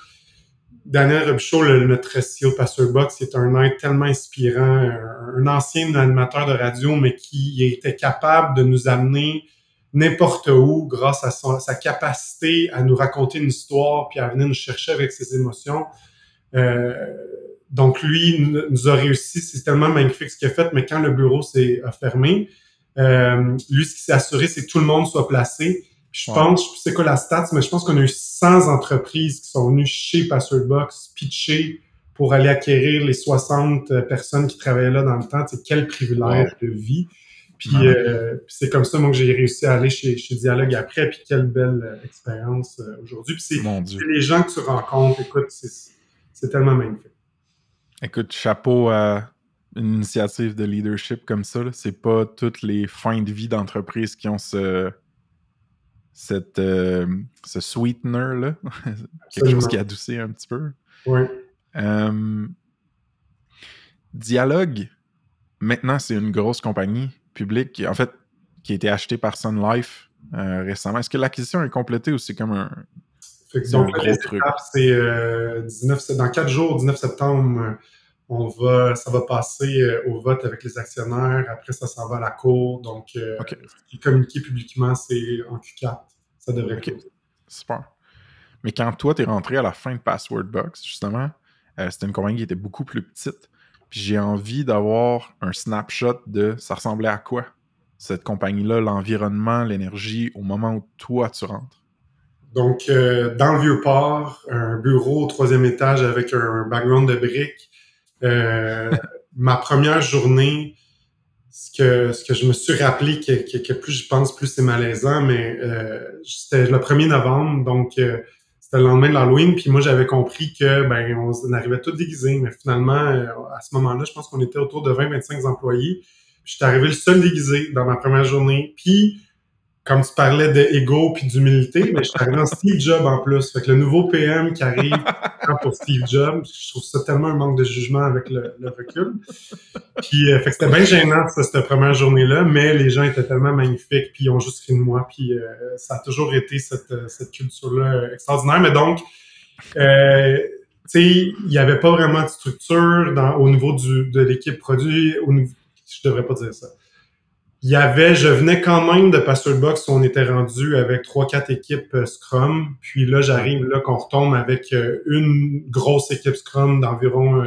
Daniel Robichaud, le, notre CEO de Box, c'est un être tellement inspirant, un, un, ancien animateur de radio, mais qui était capable de nous amener n'importe où grâce à sa capacité à nous raconter une histoire puis à venir nous chercher avec ses émotions. Euh, donc lui nous a réussi, c'est tellement magnifique ce qu'il a fait, mais quand le bureau s'est fermé, euh, lui ce qui s'est assuré, c'est que tout le monde soit placé. Je pense, sais quoi la stats, mais je pense qu'on a eu 100 entreprises qui sont venues chez Box pitcher pour aller acquérir les 60 personnes qui travaillaient là dans le temps. C'est quel privilège de vie. Euh, puis, c'est comme ça, moi, que j'ai réussi à aller chez, chez Dialogue après. Puis quelle belle euh, expérience euh, aujourd'hui. Puis c'est les gens que tu rencontres. Écoute, c'est tellement magnifique. Écoute, chapeau à une initiative de leadership comme ça. C'est pas toutes les fins de vie d'entreprise qui ont ce cette ce sweetener là, quelque chose qui adoucit un petit peu. Oui. Dialogue, maintenant c'est une grosse compagnie public, qui, en fait, qui a été acheté par Sun Life euh, récemment. Est-ce que l'acquisition est complétée ou c'est comme un, gros truc? C'est euh, dans quatre jours, 19 septembre, on va, ça va passer euh, au vote avec les actionnaires. Après, ça s'en va à la cour. Donc, communiqué publiquement, c'est en Q4. Ça devrait être Super. Mais quand toi, tu es rentré à la fin de Password Box, justement, c'était une compagnie qui était beaucoup plus petite. Puis j'ai envie d'avoir un snapshot de ça ressemblait à quoi cette compagnie-là, l'environnement, l'énergie au moment où toi tu rentres? Donc, euh, dans le Vieux-Port, un bureau au troisième étage avec un background de briques. Euh, ma première journée, ce que, ce que je me suis rappelé, que, que, plus je pense, plus c'est malaisant, mais euh, c'était le 1er novembre, donc euh, c'était le lendemain de l'Halloween, puis moi j'avais compris que ben on, arrivait tous déguisés, mais finalement euh, à ce moment-là, je pense qu'on était autour de 20-25 employés. J'étais arrivé le seul déguisé dans ma première journée. Puis comme tu parlais d'ego puis d'humilité, mais je suis arrivé en Steve Jobs en plus. Fait que le nouveau PM qui arrive pour Steve Jobs, je trouve ça tellement un manque de jugement avec le, recul. Puis euh, fait que c'était bien gênant cette première journée-là, mais les gens étaient tellement magnifiques, puis ils ont juste ri de moi, puis euh, ça a toujours été cette, cette culture-là extraordinaire. Mais donc, euh, tu sais, il n'y avait pas vraiment de structure au niveau du, de l'équipe produit. Au niveau, je devrais pas dire ça il y avait, je venais quand même de Box où on était rendu avec trois, quatre équipes euh, Scrum. Puis là, j'arrive là qu'on retombe avec euh, une grosse équipe Scrum d'environ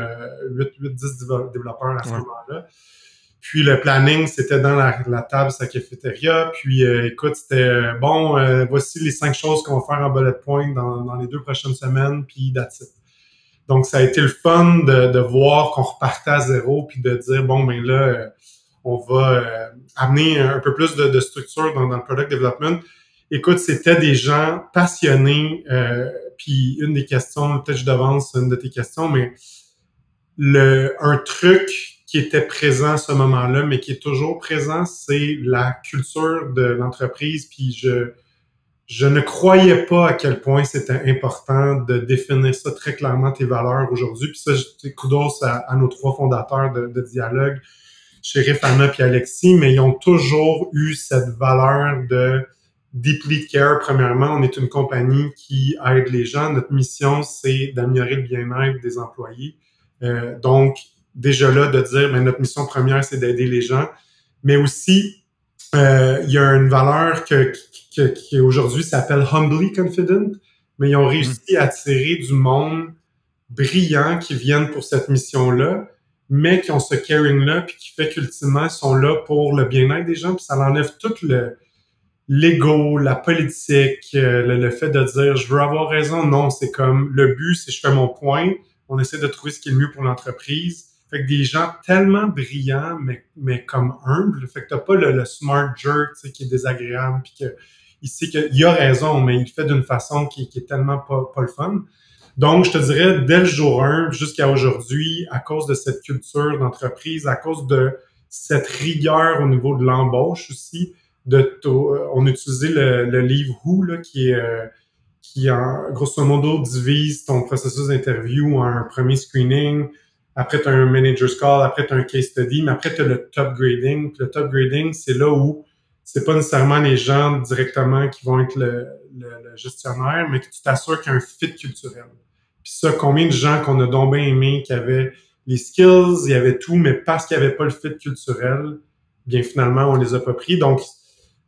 8, 8, 10 développeurs à ce moment-là. Puis le planning, c'était dans la, table, sa cafétéria. Puis euh, écoute, c'était bon, voici les cinq choses qu'on va faire en bullet point dans, dans les deux prochaines semaines, puis that's it. Donc, ça a été le fun de, de voir qu'on repartait à zéro, puis de dire, bon, ben là, on va euh, amener un peu plus de, structure dans, le product development. Écoute, c'était des gens passionnés. Euh, puis une des questions, peut-être je devance une de tes questions, mais un truc qui était présent à ce moment-là, mais qui est toujours présent, c'est la culture de l'entreprise. Puis je je ne croyais pas à quel point c'était important de définir ça très clairement tes valeurs aujourd'hui. Puis ça, kudos à, à nos trois fondateurs de Dialogue chez Anna et Alexis, mais ils ont toujours eu cette valeur de deeply care. Premièrement, on est une compagnie qui aide les gens. Notre mission, c'est d'améliorer le bien-être des employés. Euh, donc, déjà là, de dire, ben, notre mission première, c'est d'aider les gens. Mais aussi, euh, il y a une valeur que, qui aujourd'hui s'appelle humbly confident, mais ils ont réussi à attirer du monde brillant qui viennent pour cette mission-là mais qui ont ce caring-là, puis qui fait qu'ultimement, ils sont là pour le bien-être des gens, puis ça enlève tout le, l'ego, la politique, euh, le, fait de dire je veux avoir raison. Non, c'est comme le but, c'est je fais mon point. On essaie de trouver ce qui est le mieux pour l'entreprise. Fait que des gens tellement brillants, mais, mais comme humbles. Fait que t'as pas le, smart jerk qui est désagréable, puis que il sait qu'il a raison, mais il le fait d'une façon qui, qui est tellement pas, pas le fun. Donc, je te dirais, dès le jour 1 jusqu'à aujourd'hui, à cause de cette culture d'entreprise, à cause de cette rigueur au niveau de l'embauche aussi, de on a utilisé le, livre Who, là, qui euh, qui en, grosso modo divise ton processus d'interview en un premier screening, après tu un manager's call, après un case study, mais après tu as le top grading. le top grading, c'est là où c'est pas nécessairement les gens directement qui vont être le, le gestionnaire, mais que tu t'assures qu'il y a un fit culturel. Puis ça, combien de gens qu'on a donc bien aimé, qui avaient les skills, il y avait tout, mais parce qu'il n'y avait pas le fit culturel, bien finalement, on les a pas pris. Donc,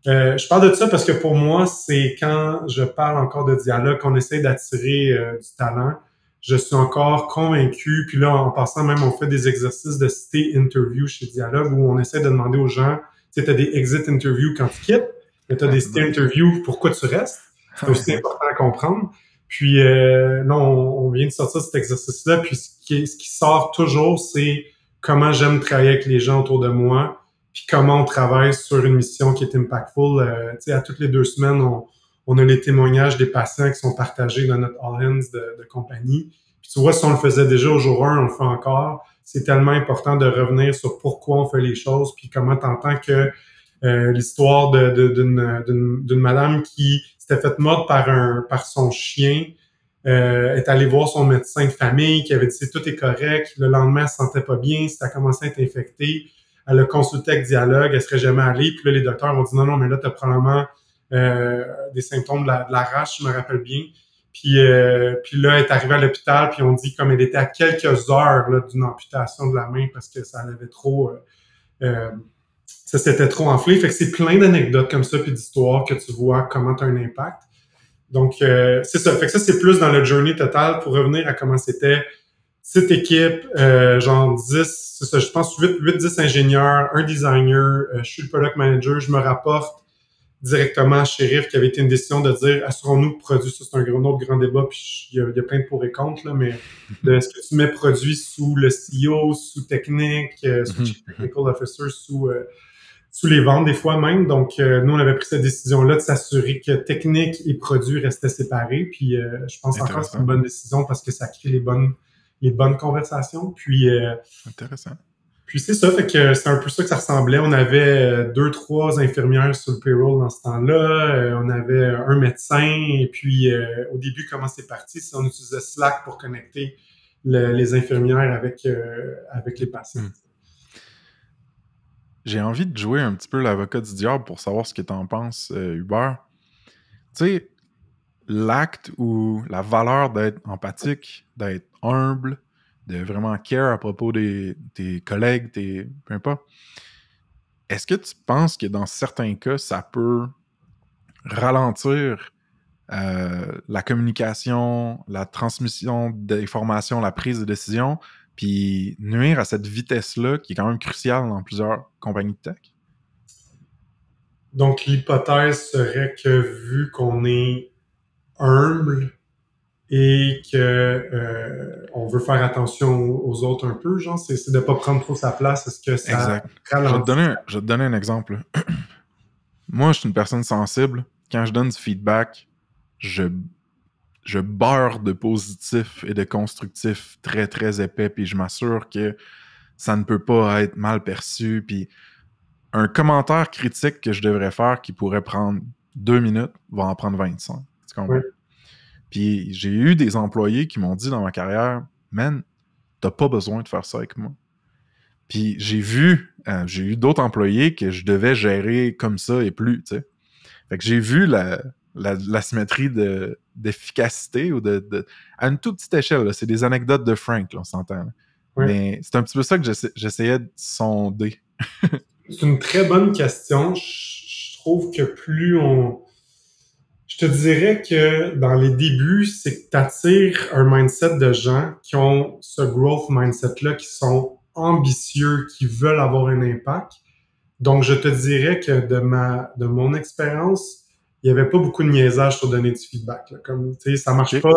euh, je parle de ça parce que pour moi, c'est quand je parle encore de dialogue, qu'on essaie d'attirer euh, du talent, je suis encore convaincu. Puis là, en passant même, on fait des exercices de cité interview chez Dialogue où on essaie de demander aux gens, tu as des exit interviews quand tu quittes, mais tu as des cité interviews pourquoi tu restes. C'est aussi important à comprendre. Puis euh, non, on, vient de sortir cet exercice-là. Puis ce qui, ce qui sort toujours, c'est comment j'aime travailler avec les gens autour de moi, puis comment on travaille sur une mission qui est impactful. Euh, tu sais, à toutes les deux semaines, on, on, a les témoignages des patients qui sont partagés dans notre All Hands de, de compagnie. Puis tu vois, si on le faisait déjà au jour 1, on le fait encore. C'est tellement important de revenir sur pourquoi on fait les choses, puis comment t'entends que euh, l'histoire d'une madame qui s'était faite morte par un par son chien, euh, est allée voir son médecin de famille qui avait dit tout est correct. Le lendemain, elle se sentait pas bien, ça a commencé à être infecté. Elle a consulté avec dialogue, elle serait jamais allée. Puis là, les docteurs ont dit non, non, mais là, tu as probablement euh, des symptômes de la, de rage, je me rappelle bien. Puis, euh, puis là, elle est arrivée à l'hôpital, puis on dit comme elle était à quelques heures d'une amputation de la main parce que ça avait trop... Euh, euh ça s'était trop enflé. Fait que c'est plein d'anecdotes comme ça, puis d'histoires que tu vois comment tu as un impact. Donc, euh, c'est ça. Fait que ça, c'est plus dans le journey total pour revenir à comment c'était cette équipe, euh, genre 10, c'est ça, je pense 8, 8, 10 ingénieurs, un designer, euh, je suis le product manager, je me rapporte directement à Sheriff qui avait été une décision de dire assurons-nous que produit, ça c'est un, grand, autre grand débat, puis il y, a, il y a plein de pour et contre, là, mais est-ce que tu mets produit sous le CEO, sous technique, sous mhm. Chief Technical Officer, sous sous les ventes des fois même? Donc, euh, nous, on avait pris cette décision-là de s'assurer que technique et produit restaient séparés. Puis, euh, je pense encore que c'est une bonne décision parce que ça crée les bonnes, les bonnes conversations. Puis, euh, intéressant. Puis c'est ça, fait que c'est un peu ça que ça ressemblait. On avait deux, trois infirmières sur le payroll dans ce temps-là. on avait un médecin. Et puis, au début, comment c'est parti? On utilisait Slack pour connecter les infirmières avec, avec les patients. Hmm j'ai envie de jouer un petit peu l'avocat du diable pour savoir ce que tu en penses, euh, Hubert. Tu sais, l'acte ou la valeur d'être empathique, d'être humble, de vraiment care à propos des, tes collègues, tes, peu importe. Est-ce que tu penses que dans certains cas, ça peut ralentir euh, la communication, la transmission d'informations, la prise de décision, puis nuire à cette vitesse-là qui est quand même cruciale dans plusieurs compagnies de tech? Donc l'hypothèse serait que vu qu'on est humble et que euh, on veut faire attention aux autres un peu, genre c'est de pas prendre trop sa place, est-ce que ça exact. Je vais, te donner, je vais te donner un exemple. Moi, je suis une personne sensible. Quand je donne du feedback, je je beurre de positif et de constructif très, très épais, puis je m'assure que ça ne peut pas être mal perçu. Puis un commentaire critique que je devrais faire qui pourrait prendre deux minutes va en prendre 25. Tu comprends? Puis j'ai eu des employés qui m'ont dit dans ma carrière, man, t'as pas besoin de faire ça avec moi. Puis j'ai vu, euh, j'ai eu d'autres employés que je devais gérer comme ça et plus, tu sais. Fait que j'ai vu la, la, symétrie d'efficacité ou de, à une toute petite échelle. C'est des anecdotes de Frank, on s'entend. Mais c'est un petit peu ça que j'essayais de sonder. c'est une très bonne question. Je, trouve que plus on. Je te dirais que dans les débuts, c'est que tu attires un mindset de gens qui ont ce growth mindset-là, qui sont ambitieux, qui veulent avoir un impact. Donc, je te dirais que de ma, de mon expérience, il n'y avait pas beaucoup de niaisage sur donner du feedback. Là. Comme, tu sais, ça marche pas.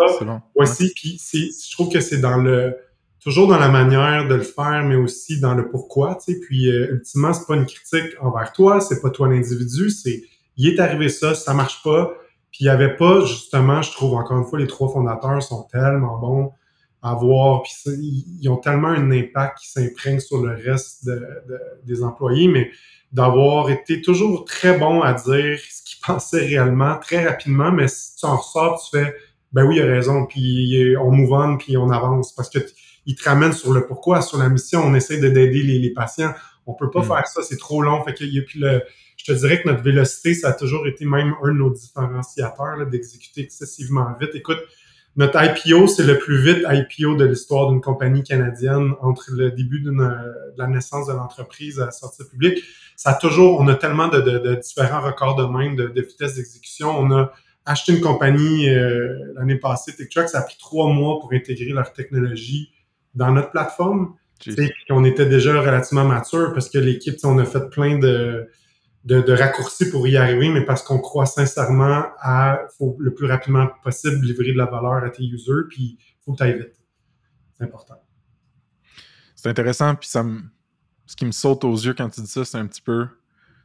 Voici, puis je trouve que c'est dans le, toujours dans la manière de le faire, mais aussi dans le pourquoi, tu sais. Puis, euh, ultimement, c'est pas une critique envers toi, c'est pas toi l'individu, c'est, il est arrivé ça, ça marche pas. Puis, il y avait pas, justement, je trouve, encore une fois, les trois fondateurs sont tellement bons à voir, puis ils ont tellement un impact qui s'imprègne sur le reste de, des employés, mais d'avoir été toujours très bon à dire ce qu'ils pensaient réellement, très rapidement, mais si tu en ressors, tu fais, ben oui, il a raison, puis on move on, puis on avance, parce que ils te ramènent sur le pourquoi, sur la mission, on essaie d'aider les, les, patients. On peut pas mm. faire ça, c'est trop long. Fait que, y a, puis le, je te dirais que notre vélocité, ça a toujours été même un de nos différenciateurs, d'exécuter excessivement vite. Écoute, notre IPO, c'est le plus vite IPO de l'histoire d'une compagnie canadienne entre le début de la naissance de l'entreprise à la sortie publique. Ça a toujours, on a tellement de, de, de différents records de même de, de vitesse d'exécution. On a acheté une compagnie euh, l'année passée, TikTok, ça a pris trois mois pour intégrer leur technologie dans notre plateforme. On était déjà relativement mature parce que l'équipe, on a fait plein de, de, raccourcis pour y arriver, mais parce qu'on croit sincèrement à faut le plus rapidement possible livrer de la valeur à tes users, puis il faut que tu ailles vite. C'est important. C'est intéressant, puis ça ce qui me saute aux yeux quand tu dis ça, c'est un petit peu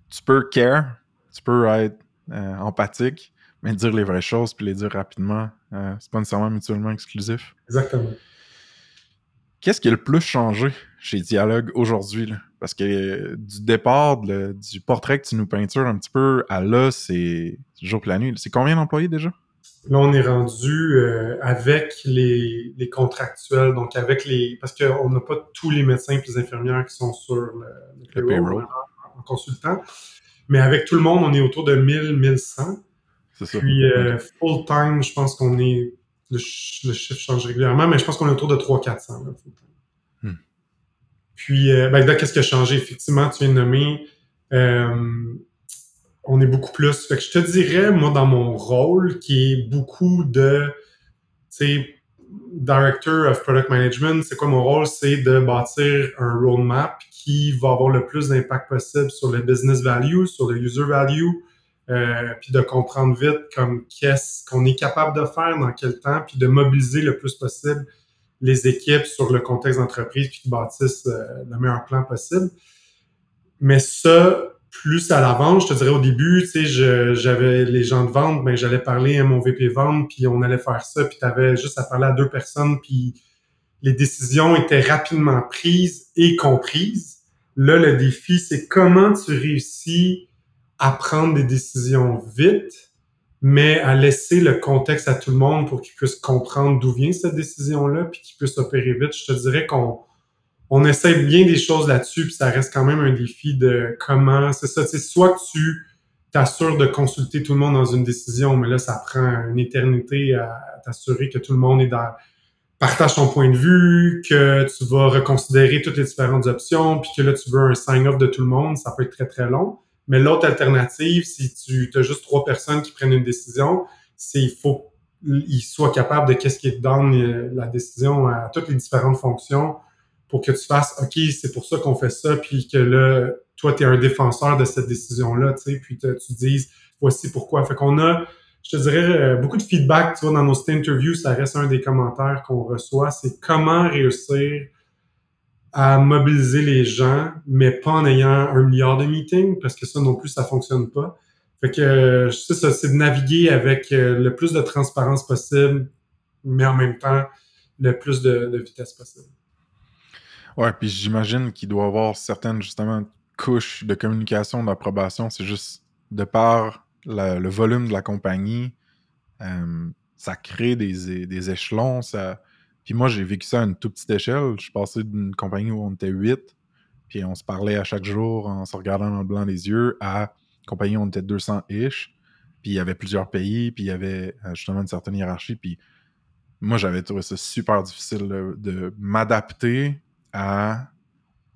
tu peux care, tu peux être euh, empathique, mais dire les vraies choses puis les dire rapidement, euh, c'est pas nécessairement mutuellement exclusif. Exactement. Qu'est-ce qui a le plus changé chez Dialogue aujourd'hui? Parce que euh, du départ, du portrait que tu nous peintures un petit peu à là, c'est jour la nuit. C'est combien d'employés déjà? Là, on est rendu euh, avec les, contractuels, donc avec les. Parce qu'on n'a pas tous les médecins et les infirmières qui sont sur le, le, payroll, En, consultant. Mais avec tout le monde, on est autour de 1000, 1100. C'est ça. Puis euh, full-time, je pense qu'on est le, chiffre change régulièrement, mais je pense qu'on est autour de 300-400. Hmm. Puis, euh, ben, qu'est-ce qui a changé? Effectivement, tu viens de nommer, euh, on est beaucoup plus. Fait que je te dirais, moi, dans mon rôle, qui est beaucoup de, tu sais, Director of Product Management, c'est quoi mon rôle? C'est de bâtir un roadmap qui va avoir le plus d'impact possible sur le business value, sur le user value, euh, puis de comprendre vite comme qu'est-ce qu'on est capable de faire, dans quel temps, puis de mobiliser le plus possible les équipes sur le contexte d'entreprise, puis de bâtissent euh, le meilleur plan possible. Mais ça, plus à l'avance, je te dirais au début, tu sais, j'avais les gens de vente, ben j'allais parler à mon VP vente, puis on allait faire ça, puis tu avais juste à parler à deux personnes, puis les décisions étaient rapidement prises et comprises. Là, le défi, c'est comment tu réussis à prendre des décisions vite, mais à laisser le contexte à tout le monde pour qu'il puisse comprendre d'où vient cette décision-là, puis qu'il puisse opérer vite. Je te dirais qu'on on essaie bien des choses là-dessus, puis ça reste quand même un défi de comment, c'est ça, c'est soit que tu t'assures de consulter tout le monde dans une décision, mais là, ça prend une éternité à t'assurer que tout le monde est dans, partage ton point de vue, que tu vas reconsidérer toutes les différentes options, puis que là, tu veux un sign-off de tout le monde, ça peut être très, très long. Mais l'autre alternative, si tu as juste trois personnes qui prennent une décision, c'est il faut qu'ils soient capables de qu'est-ce qui est dans la décision à toutes les différentes fonctions pour que tu fasses OK, c'est pour ça qu'on fait ça, puis que là, toi, tu es un défenseur de cette décision-là, tu sais, puis tu dises voici pourquoi. Fait qu'on a, je te dirais, euh, beaucoup de feedback, tu vois, dans nos interviews, ça reste un des commentaires qu'on reçoit, c'est comment réussir à mobiliser les gens, mais pas en ayant un milliard de meetings, parce que ça non plus, ça fonctionne pas. Fait que, sais ça, c'est de naviguer avec euh, le plus de transparence possible, mais en même temps, le plus de, vitesse possible. Ouais, puis j'imagine qu'il doit y avoir certaines, justement, couches de communication, d'approbation. C'est juste de par le volume de la compagnie, euh, ça crée des, des échelons, ça puis moi, j'ai vécu ça à une toute petite échelle. Je suis passé d'une compagnie où on était huit, puis on se parlait à chaque jour en se regardant dans le blanc des yeux, à une compagnie où on était 200-ish. Puis il y avait plusieurs pays, puis il y avait euh, justement une certaine hiérarchie. Puis moi, j'avais trouvé ça super difficile de m'adapter à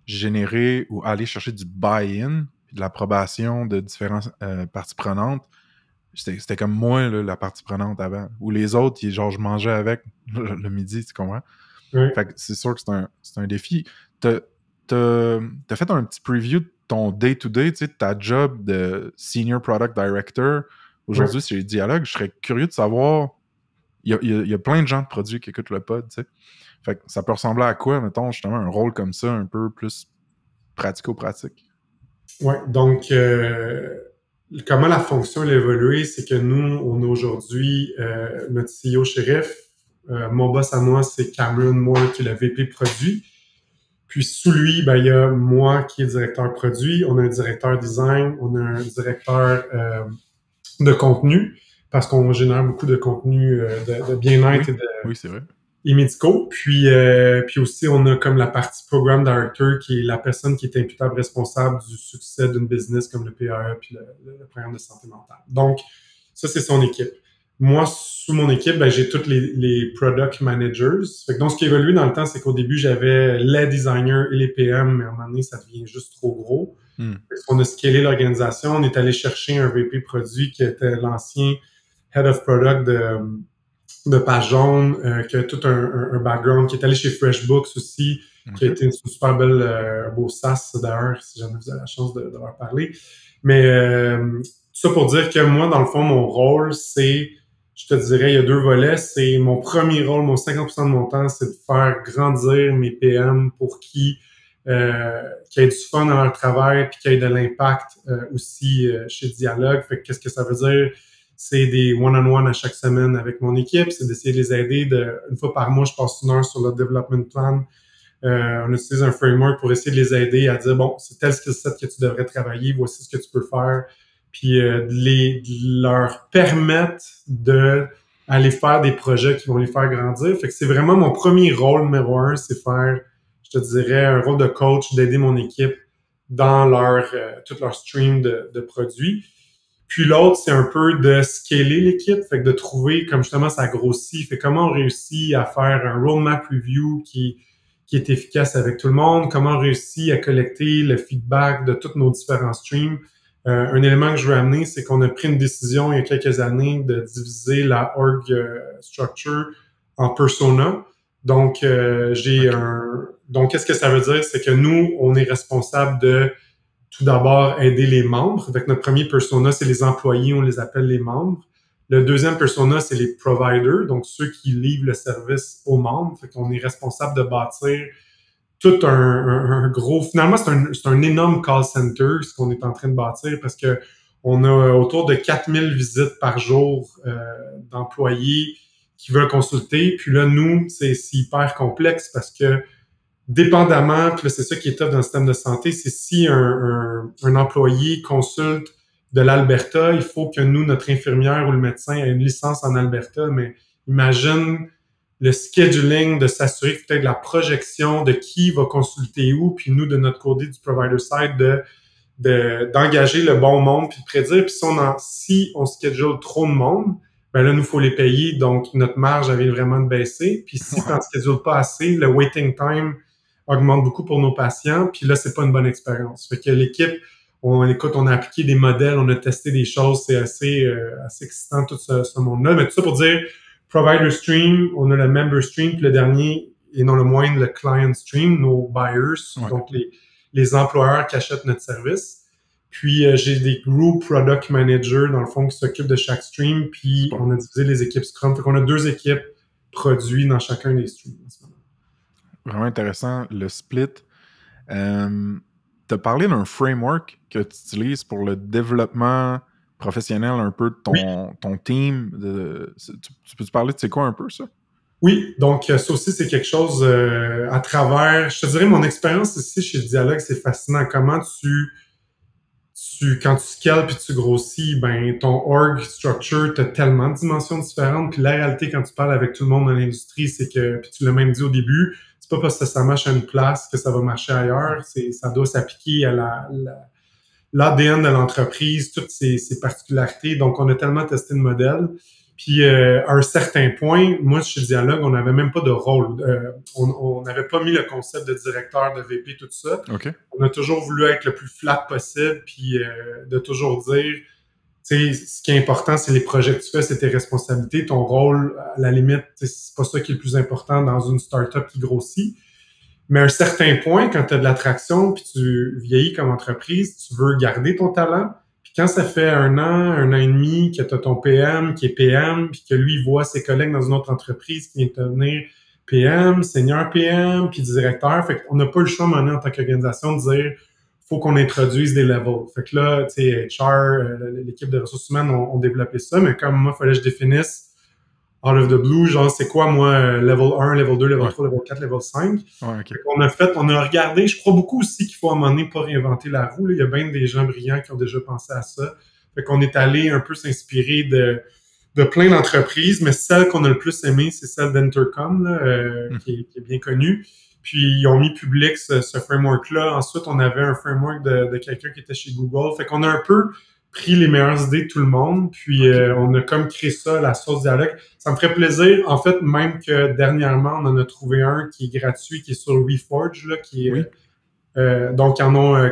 générer ou aller chercher du buy-in, de l'approbation de différentes euh, parties prenantes c'était comme moi, la partie prenante avant. Ou les autres, genre, je mangeais avec le, midi, tu comprends? Fait c'est sûr que c'est un, un, défi. T'as as fait un petit preview ton day-to-day, ta job de Senior Product Director, aujourd'hui, c'est Dialogue, je serais curieux de savoir. Il y, a, plein de gens de produits qui écoutent le pod, tu sais. Fait ça peut ressembler à quoi, mettons, justement, un rôle comme ça, un peu plus pratico-pratique? Oui, donc, euh, comment la fonction a évolué, c'est que nous, on a aujourd'hui euh, notre CEO shérif. Euh, mon boss à moi, c'est Cameron Moore, qui est le VP produit. Puis sous lui, ben, il y a moi qui est directeur produit, on a un directeur design, on a un directeur euh, de contenu, parce qu'on génère beaucoup de contenu de, bien-être et de oui, c'est vrai. Et médicaux. Puis, euh, puis aussi, on a comme la partie program director, qui est la personne qui est imputable responsable du succès d'une business comme le PAE puis le, le programme de santé mentale. Donc, ça, c'est son équipe moi, sous mon équipe, ben, j'ai tous les, les, product managers. Fait donc, ce qui a évolué dans le temps, c'est qu'au début, j'avais les designers et les PM, mais à un moment donné, ça devient juste trop gros. Hmm. On a scalé l'organisation. On est allé chercher un VP produit qui était l'ancien Head of Product de, de Page Jaune, euh, qui a tout un, un, background, qui est allé chez FreshBooks aussi, qui a été une super belle, euh, beau SaaS d'ailleurs, si jamais vous avez la chance de, de leur parler. Mais euh, ça pour dire que moi, dans le fond, mon rôle, c'est je te dirais, il y a deux volets. C'est mon premier rôle, mon 50% de mon temps, c'est de faire grandir mes PM pour qui euh, qui aient du fun dans leur travail puis qui aient de l'impact euh, aussi chez Dialogue. Fait qu'est-ce que ça veut dire? C'est des one-on-one à chaque semaine avec mon équipe, c'est d'essayer de les aider. De, une fois par mois, je passe une heure sur le development plan. Euh, on utilise un framework pour essayer de les aider à dire, bon, c'est tel skill set que tu devrais travailler, voici ce que tu peux faire puis euh, de, les, leur permettre de faire des projets qui vont les faire grandir. C'est vraiment mon premier rôle numéro un, c'est faire, je te dirais, un rôle de coach, d'aider mon équipe dans leur euh, tout leur stream de, de produits. Puis l'autre, c'est un peu de scaler l'équipe, fait que de trouver comme justement ça grossit, fait comment on réussit à faire un roadmap review qui qui est efficace avec tout le monde, comment on réussit à collecter le feedback de tous nos différents streams, euh, un élément que je veux amener, c'est qu'on a pris une décision il y a quelques années de diviser la org euh, structure en persona. Donc, euh, j'ai un. Donc, qu'est-ce que ça veut dire? C'est que nous, on est responsable de tout d'abord aider les membres. Avec notre premier persona, c'est les employés, on les appelle les membres. Le deuxième persona, c'est les providers, donc ceux qui livrent le service aux membres. Fait qu'on est responsable de bâtir tout un, gros. Finalement, c'est un, un, énorme call center, ce qu'on est en train de bâtir, parce que on a autour de 4000 visites par jour euh, d'employés qui veulent consulter. Puis là, nous, c'est hyper complexe parce que dépendamment, puis c'est ça qui est top dans le système de santé, c'est si un, un, un, employé consulte de l'Alberta, il faut que nous, notre infirmière ou le médecin ait une licence en Alberta, mais imagine le scheduling, de s'assurer que peut-être la projection de qui va consulter où, puis nous, de notre côté du provider side, de d'engager le bon monde, puis de prédire. Puis si on, en, si on schedule trop de monde, ben là, nous, faut les payer. Donc, notre marge avait vraiment de baisser. Puis si on schedule pas assez, le waiting time augmente beaucoup pour nos patients. Puis là, c'est pas une bonne expérience. Fait que l'équipe, on écoute, on a appliqué des modèles, on a testé des choses. C'est assez, euh, assez excitant, tout ce, ce monde-là. Mais tout ça pour dire, provider stream, on a le member stream, puis le dernier, et non le moindre, le client stream, nos buyers, donc les, les employeurs qui achètent notre service. Puis euh, j'ai des group product managers, dans le fond, qui s'occupent de chaque stream, puis on a divisé les équipes Scrum. Fait qu'on a deux équipes produits dans chacun des streams. Vraiment intéressant, le split. Euh, tu as parlé d'un framework que tu utilises pour le développement professionnel un peu de ton, ton team. De, tu, peux-tu parler de c'est quoi un peu ça? Oui, donc euh, ça aussi, c'est quelque chose euh, à travers, je te dirais, mon expérience ici chez Dialogue, c'est fascinant. Comment tu, tu quand tu scales puis tu grossis, ben ton org structure, tu as tellement de dimensions différentes. Puis la réalité, quand tu parles avec tout le monde dans l'industrie, c'est que, puis tu l'as même dit au début, c'est pas parce que ça marche à une place que ça va marcher ailleurs. C'est, ça doit s'appliquer à la l'ADN de l'entreprise, toutes ses, particularités. Donc, on a tellement testé le modèle. Puis, euh, à un certain point, moi, chez Dialogue, on n'avait même pas de rôle. Euh, on n'avait pas mis le concept de directeur, de VP, tout ça. On a toujours voulu être le plus flat possible, puis euh, de toujours dire, sais, ce qui est important, c'est les projets que tu fais, c'est tes responsabilités. Ton rôle, à la limite, c'est pas ça qui est le plus important dans une startup qui grossit. Mais à un certain point, quand tu as de l'attraction, puis tu vieillis comme entreprise, tu veux garder ton talent. Puis quand ça fait un an, un an et demi que tu as ton PM qui est PM, puis que lui voit ses collègues dans une autre entreprise qui vient devenir PM, senior PM, puis directeur, fait qu'on n'a pas le choix maintenant en tant qu'organisation de dire faut qu'on introduise des levels. Fait que là, tu sais, HR, euh, l'équipe de ressources humaines ont, développé ça, mais comme moi, il fallait que je définisse out of the blue, genre c'est quoi moi euh, level 1, level 2, level 3, level 4, level 5. On a fait, on a regardé, je crois beaucoup aussi qu'il faut à un moment donné pas réinventer la roue. Il y a bien des gens brillants qui ont déjà pensé à ça. Fait qu'on est allé un peu s'inspirer de, de plein d'entreprises, mais celle qu'on a le plus aimée, c'est celle d'Intercom, euh, hmm. qui, est, bien connue. Puis ils ont mis public ce, framework-là. Ensuite, on avait un framework de, de quelqu'un qui était chez Google. Fait qu'on a un peu pris les meilleures idées de tout le monde, puis euh, on a comme créé ça, la sauce dialogue. Ça me ferait plaisir, en fait, même que dernièrement, on en a trouvé un qui est gratuit, qui est sur WeForge, là, qui est... Euh, donc, ils en ont euh,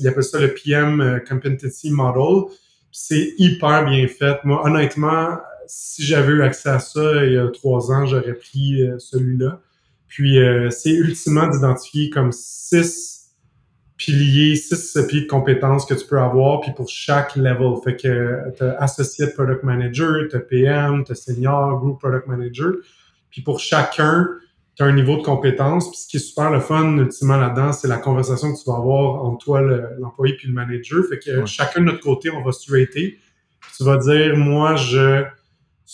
ils appellent ça le PM euh, Competency Model. C'est hyper bien fait. Moi, honnêtement, si j'avais eu accès à ça il y a trois ans, j'aurais pris celui-là. Puis, c'est ultimement d'identifier comme six piliers, six piliers de compétences que tu peux avoir, puis pour chaque level. Fait que tu as Associate Product Manager, tu as PM, tu as Senior, Group Product Manager. Puis pour chacun, tu as un niveau de compétence. Puis ce qui est super le fun, ultimement, là-dedans, c'est la conversation que tu vas avoir entre toi, l'employé, puis le manager. Fait que chacun de notre côté, on va se rater. Tu vas dire, moi, je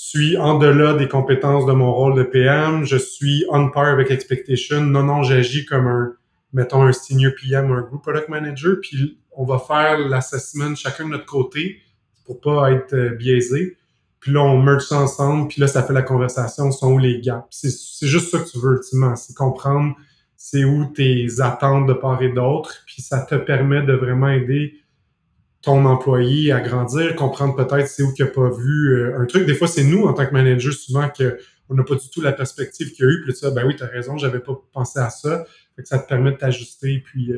suis en delà des compétences de mon rôle de PM, je suis on par avec expectation. Non, non, j'agis comme un mettons un senior PM ou un group product manager, puis on va faire l'assessment chacun de notre côté pour pas être euh, biaisé. Puis là, on merge ça ensemble, puis là, ça fait la conversation, sont où les gaps. C'est juste ça que tu veux ultimement, c'est comprendre c'est où tes attentes de part et d'autre, puis ça te permet de vraiment aider ton employé à grandir, comprendre peut-être c'est où qu'il n'a pas vu euh, un truc. Des fois, c'est nous, en tant que manager, souvent que on n'a pas du tout la perspective qu'il y a eu, puis ça, ben oui, tu as raison, j'avais pas pensé à ça ça te permet de t'ajuster. Euh, puis,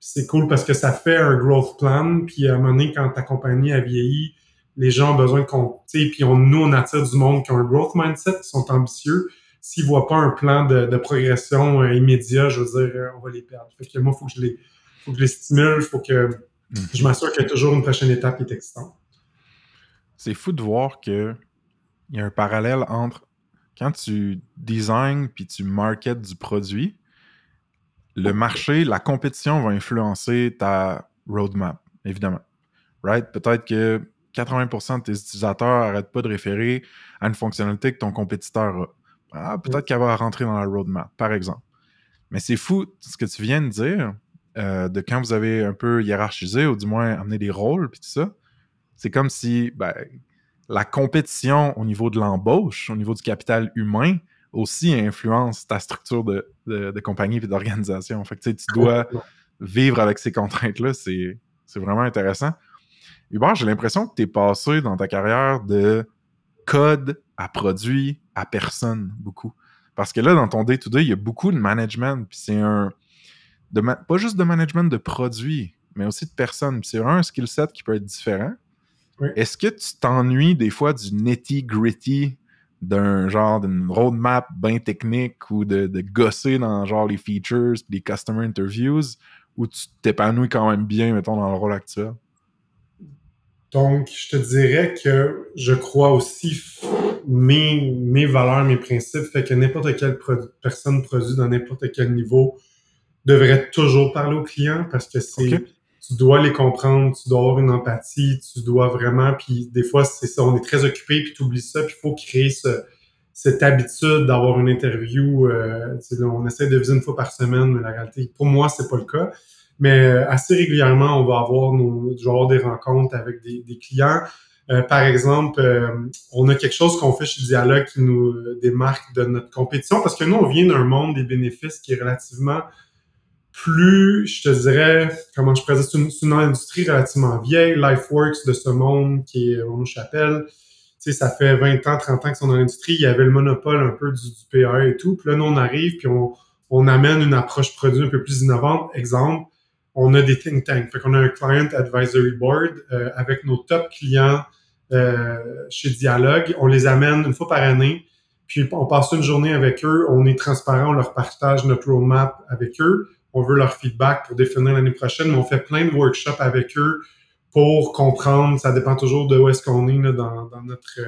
c'est cool parce que ça fait un growth plan. Puis à un moment donné, quand ta compagnie a vieilli, les gens ont besoin de compter. Puis on, nous, on attire du monde qui ont un growth mindset, qui sont ambitieux. S'ils voient pas un plan de, progression euh, immédiat, je veux dire, euh, on va les perdre. Fait que moi, faut que je les, faut que je les stimule, faut que mm. je m'assure qu'il y a toujours une prochaine étape qui est excitante. C'est fou de voir que il y a un parallèle entre quand tu design puis tu marketes du produit, le marché, la compétition va influencer ta roadmap, évidemment. Right? Peut-être que 80% de tes utilisateurs n'arrêtent pas de référer à une fonctionnalité que ton compétiteur a. Ah, peut-être qu'elle va rentrer dans la roadmap, par exemple. Mais c'est fou ce que tu viens de dire, euh, de quand vous avez un peu hiérarchisé, ou du moins amené des rôles, puis tout ça. C'est comme si ben, la compétition au niveau de l'embauche, au niveau du capital humain, aussi influence ta structure de, de, compagnie et d'organisation. Fait que tu dois vivre avec ces contraintes-là. C'est, vraiment intéressant. Hubert, j'ai l'impression que tu es passé dans ta carrière de code à produit à personne beaucoup. Parce que là, dans ton day-to-day, il y a beaucoup de management. Puis c'est un. De pas juste de management de produits, mais aussi de personnes. c'est un skill set qui peut être différent. Est-ce que tu t'ennuies des fois du nitty-gritty d'un genre d'une roadmap bien technique ou de, de, gosser dans genre les features les customer interviews ou tu t'épanouis quand même bien, mettons, dans le rôle actuel? Donc, je te dirais que je crois aussi mes, mes valeurs, mes principes, fait que n'importe quelle personne produit dans n'importe quel niveau devrait toujours parler au client parce que c'est tu dois les comprendre, tu dois avoir une empathie, tu dois vraiment, puis des fois, c'est ça, on est très occupé, puis tu oublies ça, puis il faut créer ce, cette habitude d'avoir une interview. Euh, on essaie de viser une fois par semaine, mais la réalité, pour moi, c'est pas le cas. Mais euh, assez régulièrement, on va avoir nos, genre des rencontres avec des, des clients. Euh, par exemple, euh, on a quelque chose qu'on fait chez Dialogue qui nous démarque de notre compétition parce que nous, on vient d'un monde des bénéfices qui est relativement plus, je te dirais, comment je présente, c'est une, industrie relativement vieille, LifeWorks de ce monde qui est mon chapelle. Tu sais, ça fait 20 ans, 30 ans qu'ils sont dans l'industrie, il y avait le monopole un peu du, du PA et tout. Puis là, nous, on arrive, puis on, on amène une approche produit un peu plus innovante. Exemple, on a des think tanks. Fait qu'on a un Client Advisory Board euh, avec nos top clients euh, chez Dialogue. On les amène une fois par année Puis on passe une journée avec eux, on est transparent, on leur partage notre roadmap avec eux, on veut leur feedback pour définir l'année prochaine, mais on fait plein de workshops avec eux pour comprendre, ça dépend toujours de où est-ce qu'on est, dans, notre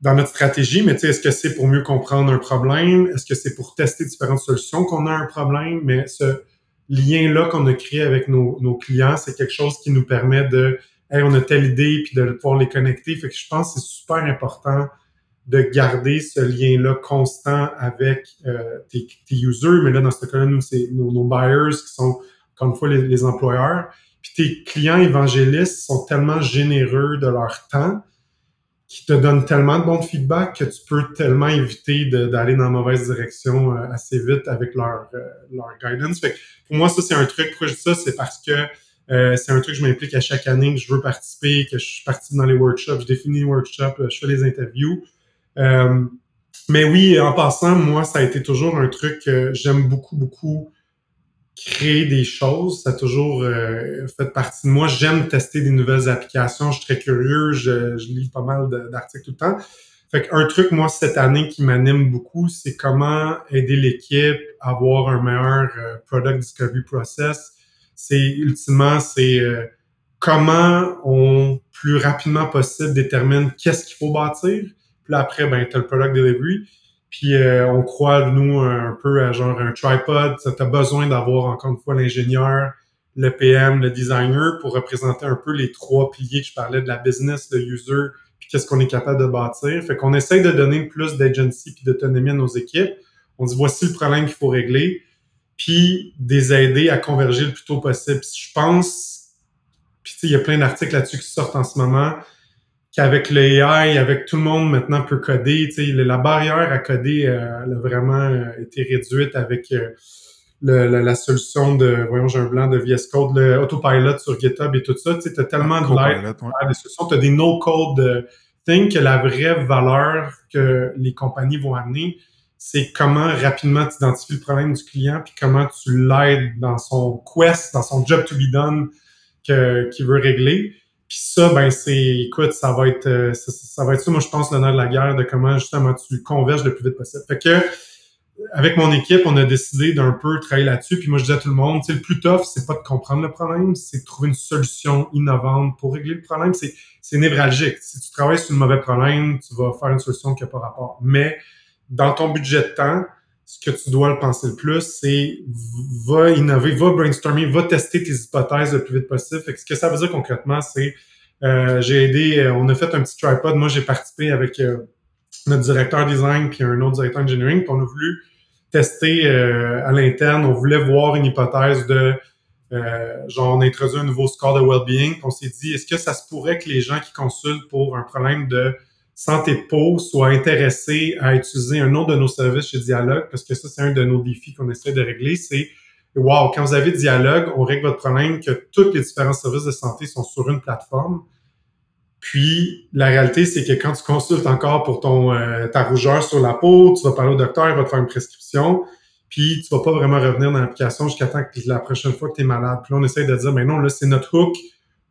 dans notre stratégie, mais tu sais, est-ce que c'est pour mieux comprendre un problème? Est-ce que c'est pour tester différentes solutions qu'on a un problème? Mais ce lien-là qu'on a créé avec nos, nos clients, c'est quelque chose qui nous permet de, hey, on a telle idée, puis de pouvoir les connecter. Fait que je pense que c'est super important de garder ce lien-là constant avec euh, tes, tes, users, mais là, dans ce cas-là, nous, c'est nos, buyers qui sont, encore une fois, les, employeurs. Puis tes clients évangélistes sont tellement généreux de leur temps qui te donnent tellement de bons feedback que tu peux tellement éviter d'aller dans la mauvaise direction euh, assez vite avec leur, euh, leur guidance. Fait que pour moi, ça, c'est un truc. Pourquoi je dis ça? C'est parce que euh, c'est un truc que je m'implique à chaque année, que je veux participer, que je suis parti dans les workshops, je définis les workshops, je fais les interviews. Euh, mais oui, en passant, moi, ça a été toujours un truc que j'aime beaucoup, beaucoup créer des choses. Ça a toujours euh, fait partie de moi. J'aime tester des nouvelles applications. Je suis très curieux. Je, lis pas mal d'articles tout le temps. Fait qu'un truc, moi, cette année qui m'anime beaucoup, c'est comment aider l'équipe à avoir un meilleur product discovery process. C'est ultimement, c'est comment on plus rapidement possible détermine qu'est-ce qu'il faut bâtir. Puis après, ben, tu as le product delivery. Puis euh, on croit, nous, un peu à genre un tripod. Tu as besoin d'avoir, encore une fois, l'ingénieur, le PM, le designer pour représenter un peu les trois piliers que je parlais de la business, le user, puis qu'est-ce qu'on est capable de bâtir. Fait qu'on essaye de donner plus d'agency puis d'autonomie à nos équipes. On dit, voici le problème qu'il faut régler, puis des aider à converger le plus tôt possible. je pense, puis il y a plein d'articles là-dessus qui sortent en ce moment, qu'avec l'AI, avec tout le monde maintenant peut coder, tu sais, la barrière à coder euh, elle a vraiment euh, été réduite avec euh, le, la solution de, voyons, j'ai un blanc de VS Code, le Autopilot sur GitHub et tout ça. Tu as tellement de l'aide des solutions, tu as des no-code things que la vraie valeur que les compagnies vont amener, c'est comment rapidement tu identifies le problème du client puis comment tu l'aides dans son quest, dans son job to be done qu'il veut régler. Puis ça, ben c'est, écoute, ça va être, euh, ça, va être ça, moi je pense, le nerf de la guerre, de comment justement tu converges le plus vite possible. Fait que, avec mon équipe, on a décidé d'un peu travailler là-dessus. Puis moi, je dis à tout le monde, le plus tough, c'est pas de comprendre le problème, c'est de trouver une solution innovante pour régler le problème. C'est, c'est névralgique. Si tu travailles sur un mauvais problème, tu vas faire une solution qui n'a pas rapport. Mais dans ton budget de temps, ce que tu dois le penser le plus, c'est va innover, va brainstormer, va tester tes hypothèses le plus vite possible. Fait que ce que ça veut dire concrètement, c'est euh, j'ai aidé, euh, on a fait un petit tripod. Moi, j'ai participé avec euh, notre directeur design puis un autre directeur engineering, puis on a voulu tester à l'interne. On voulait voir une hypothèse de genre on a introduit un nouveau score de well-being. On s'est dit est-ce que ça se pourrait que les gens qui consultent pour un problème de santé peau soit intéressé à utiliser un autre de nos services chez Dialogue, parce que ça, c'est un de nos défis qu'on essaie de régler, c'est Wow, quand vous avez Dialogue, on règle votre problème que tous les différents services de santé sont sur une plateforme. Puis la réalité, c'est que quand tu consultes encore pour euh, ta rougeur sur la peau, tu vas parler au docteur, il va te faire une prescription, puis tu vas pas vraiment revenir dans l'application jusqu'à temps que la prochaine fois que tu es malade. Puis là, on essaie de dire, mais non, là, c'est notre hook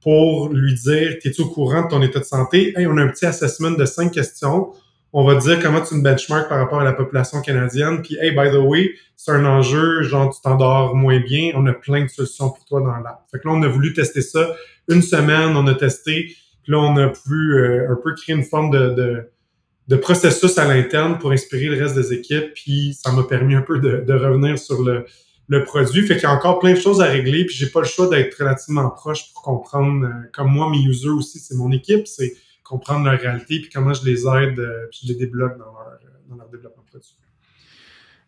pour lui dire, es-tu au courant de ton état de santé? Hey, on a un petit assessment de cinq questions. On va dire comment tu me benchmark par rapport à la population canadienne. Puis, hey, by the way, c'est un enjeu, genre, tu t'endors moins bien. On a plein de solutions pour toi dans l'app. Fait que là, on a voulu tester ça. Une semaine, on a testé. Puis là, on a pu euh, un peu créer une forme de, processus à l'interne pour inspirer le reste des équipes. Puis, ça m'a permis un peu de revenir sur le, le produit. Fait qu'il y a encore plein de choses à régler, puis j'ai pas le choix d'être relativement proche pour comprendre, euh, comme moi, mes users aussi, c'est mon équipe, c'est comprendre leur réalité, puis comment je les aide, euh, puis je les débloque dans leur, euh, développement produit.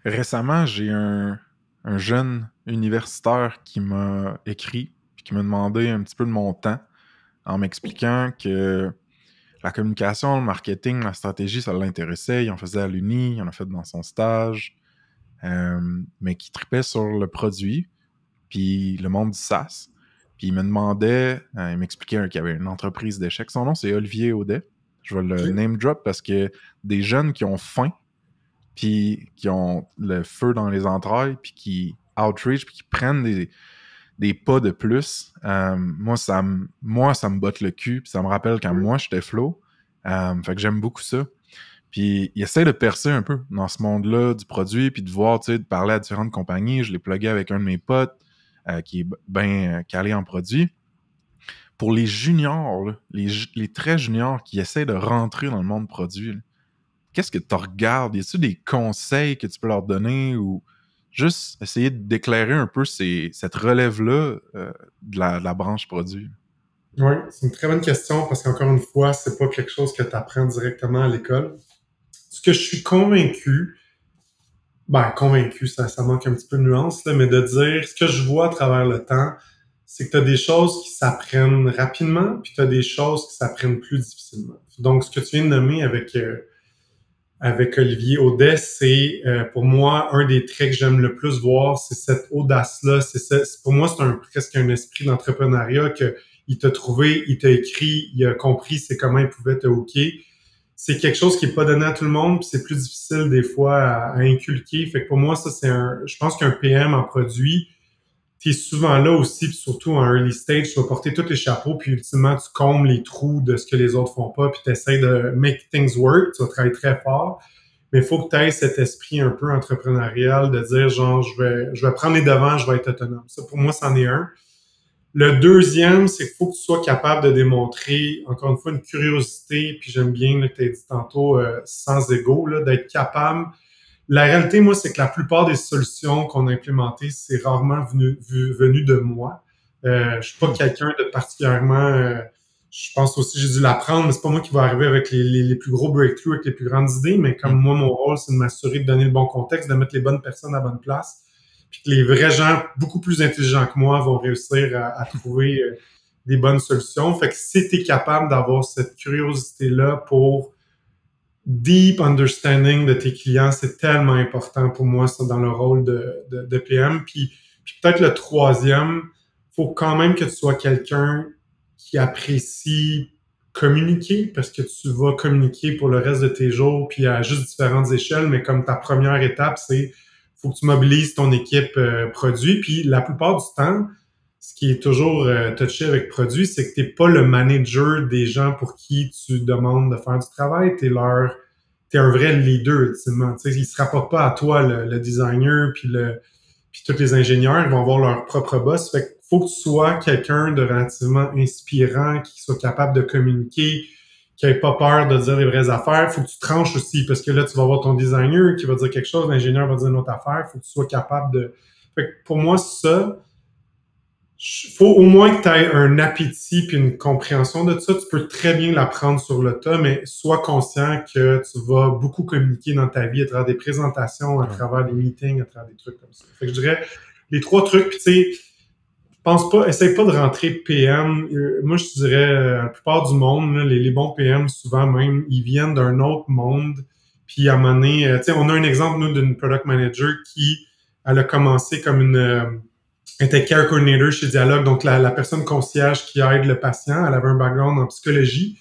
Récemment, j'ai un, un, jeune universitaire qui m'a écrit, puis qui m'a demandé un petit peu de mon temps en m'expliquant que la communication, le marketing, la stratégie, ça l'intéressait. Il en faisait à l'Uni, il en a fait dans son stage. Euh, mais qui tripait sur le produit, puis le monde du SaaS. Puis il me demandait, euh, il m'expliquait qu'il y avait une entreprise d'échecs. Son nom, c'est Olivier Audet. Je vais le name drop parce que des jeunes qui ont faim, puis qui ont le feu dans les entrailles, puis qui outreach, puis qui prennent des, des pas de plus, euh, moi, ça me, moi, ça me botte le cul, puis ça me rappelle quand moi, j'étais flow. fait que j'aime beaucoup ça. Puis il essaie de percer un peu dans ce monde-là du produit, puis de voir, tu sais, de parler à différentes compagnies. Je l'ai plugué avec un de mes potes euh, qui est bien calé en produit. Pour les juniors, les, très juniors qui essaient de rentrer dans le monde produit, qu'est-ce que tu regardes? Y a-t-il des conseils que tu peux leur donner ou juste essayer d'éclairer un peu cette relève-là euh, de, la, branche produit? Oui, c'est une très bonne question parce qu'encore une fois, c'est pas quelque chose que tu apprends directement à l'école. Ce que je suis convaincu, ben convaincu, ça, ça manque un petit peu de nuance, là, mais de dire ce que je vois à travers le temps, c'est que tu as des choses qui s'apprennent rapidement, puis tu as des choses qui s'apprennent plus difficilement. Donc, ce que tu viens de nommer avec euh, avec Olivier Audet, c'est euh, pour moi un des traits que j'aime le plus voir, c'est cette audace-là. C'est pour moi, c'est un, presque un esprit d'entrepreneuriat que il t'a trouvé, il t'a écrit, il a compris c'est comment il pouvait te hooker. C'est quelque chose qui est pas donné à tout le monde, puis c'est plus difficile des fois à, inculquer. Fait que pour moi, ça c'est un. Je pense qu'un PM en produit, tu es souvent là aussi, puis surtout en early stage, tu vas porter tous les chapeaux, puis ultimement, tu combles les trous de ce que les autres font pas, puis tu essaies de make things work, tu vas travailler très fort. Mais il faut que tu aies cet esprit un peu entrepreneurial de dire genre je vais je vais prendre les devants, je vais être autonome. Ça pour moi c'en est un. Le deuxième, c'est qu'il faut que tu sois capable de démontrer encore une fois une curiosité, puis j'aime bien que tu as dit tantôt euh, sans ego d'être capable la réalité, moi, c'est que la plupart des solutions qu'on a implémentées, c'est rarement venu, venu de moi. Euh, je suis pas hmm. quelqu'un de particulièrement. Euh, je pense aussi j'ai dû l'apprendre, mais c'est pas moi qui va arriver avec les, les, plus gros breakthroughs, avec les plus grandes idées. Mais comme hmm. moi, mon rôle, c'est de m'assurer de donner le bon contexte, de mettre les bonnes personnes à la bonne place, puis que les vrais gens beaucoup plus intelligents que moi vont réussir à, trouver euh, des bonnes solutions. Fait que si tu es capable d'avoir cette curiosité-là pour deep understanding de tes clients, c'est tellement important pour moi, ça, dans le rôle de, de, PM. Puis, puis peut-être le troisième, faut quand même que tu sois quelqu'un qui apprécie communiquer parce que tu vas communiquer pour le reste de tes jours puis à juste différentes échelles mais comme ta première étape c'est faut que tu mobilises ton équipe euh, produit puis la plupart du temps ce qui est toujours euh, touché avec produit, c'est que tu n'es pas le manager des gens pour qui tu demandes de faire du travail. Tu es leur t'es un vrai leader ultimement. Tu sais, ils se rapportent pas à toi, le, designer, puis le puis tous les ingénieurs, ils vont avoir leur propre boss. Fait faut que tu sois quelqu'un de relativement inspirant, qui soit capable de communiquer, qui ait pas peur de dire les vraies affaires. Faut que tu tranches aussi, parce que là, tu vas avoir ton designer qui va dire quelque chose, l'ingénieur va dire une autre affaire. Faut que tu sois capable de. Fait que pour moi, ça, faut au moins que tu aies un appétit puis une compréhension de ça. Tu peux très bien l'apprendre sur le tas, mais sois conscient que tu vas beaucoup communiquer dans ta vie à travers des présentations, à travers des meetings, à travers des trucs comme ça. Fait que je dirais les trois trucs, puis tu sais, pense pas, essaye pas de rentrer PM. Euh, moi, je dirais, euh, la plupart du monde, les, les, bons PM, souvent même, ils viennent d'un autre monde. Puis à un moment donné, euh, tu sais, on a un exemple, nous, d'une product manager qui, elle a commencé comme une était care coordinator chez Dialogue, donc la, la, personne concierge qui aide le patient. Elle avait un background en psychologie.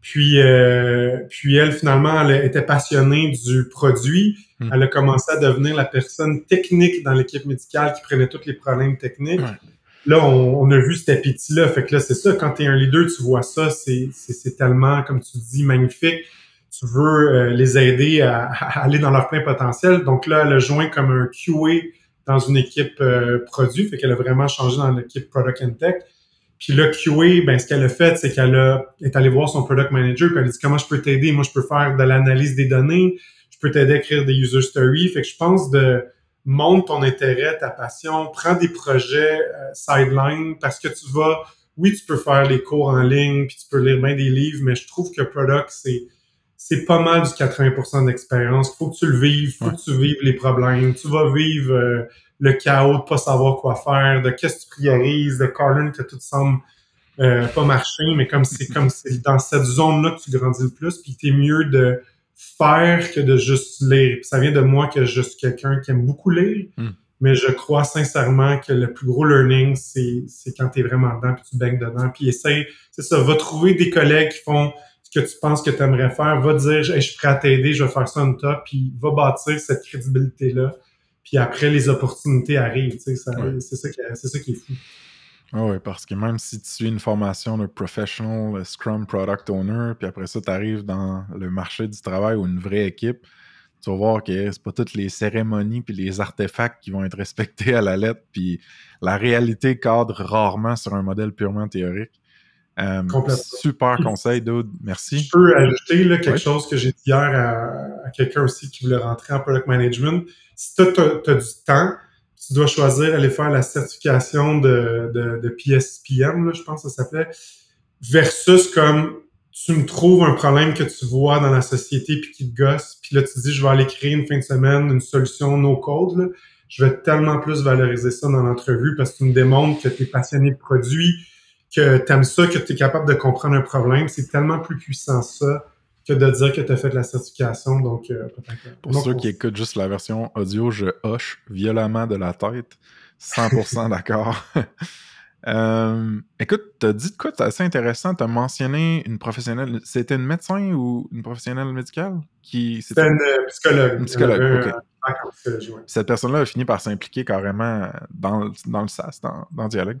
Puis, euh, puis elle, finalement, elle était passionnée du produit. Hmm. Elle a commencé à devenir la personne technique dans l'équipe médicale qui prenait tous les problèmes techniques. Là, on, a vu cet appétit-là. Fait que là, c'est ça, quand tu un leader, tu vois ça, c'est tellement, comme tu dis, magnifique. Tu veux euh, les aider à, à, aller dans leur plein potentiel. Donc là, elle a joint comme un QA dans une équipe euh, produit, fait qu'elle a vraiment changé dans l'équipe Product and Tech. Puis là, QA, ben, ce qu'elle a fait, c'est qu'elle est allée voir son product manager, puis elle a dit comment je peux t'aider? Moi, je peux faire de l'analyse des données, je peux t'aider à écrire des user stories. Fait que je pense de montre ton intérêt, ta passion, prends des projets euh, sideline parce que tu vas, oui, tu peux faire les cours en ligne, puis tu peux lire bien des livres, mais je trouve que product, c'est c'est pas mal du 80% d'expérience. Faut que tu le vives, faut que tu vives les problèmes. Tu vas vivre euh, le chaos de pas savoir quoi faire, de qu'est-ce que tu priorises, de Carlin que tout semble euh, pas marcher, mais comme c'est comme c'est dans cette zone-là que tu grandis le plus, puis t'es mieux de faire que de juste lire. ça vient de moi que je suis quelqu'un qui aime beaucoup lire, hmm. mais je crois sincèrement que le plus gros learning, c'est, c'est quand tu es vraiment dedans, puis tu baignes dedans, puis essaye, c'est ça, va trouver des collègues qui font que tu penses que tu aimerais faire, va dire je suis prêt à t'aider, je vais faire ça en top, puis va bâtir cette crédibilité-là. Puis après, les opportunités arrivent. Tu sais, c'est ça, qui est, ça qui est fou. Ah oui, parce que même si tu suis une formation de professional Scrum Product Owner, puis après ça, tu arrives dans le marché du travail ou une vraie équipe, tu vas voir que c'est pas toutes les cérémonies puis les artefacts qui vont être respectés à la lettre, puis la réalité cadre rarement sur un modèle purement théorique. Euh, super conseil, Dude. Merci. Je peux ajouter là, quelque chose que j'ai dit hier à, quelqu'un aussi qui voulait rentrer en product management. Si tu as, du temps, tu dois choisir d'aller faire la certification de, de, PSPM, je pense que ça s'appelait, versus comme tu me trouves un problème que tu vois dans la société puis qui te gosse, puis là tu dis je vais aller créer une fin de semaine une solution no code, je vais tellement plus valoriser ça dans l'entrevue parce que tu me démontres que tu es passionné de produit, que tu aimes ça, que tu es capable de comprendre un problème. C'est tellement plus puissant ça que de dire que tu as fait de la certification. Donc, euh, Pour ceux qui écoutent juste la version audio, je hoche violemment de la tête. 100% d'accord. Euh, écoute, tu as dit de quoi? C'est assez intéressant. Tu as mentionné une professionnelle. C'était une médecin ou une professionnelle médicale? qui C'était une euh, psychologue. Une psychologue, OK. Cette personne-là a fini par s'impliquer carrément dans, dans le SAS, dans, dans le dialogue.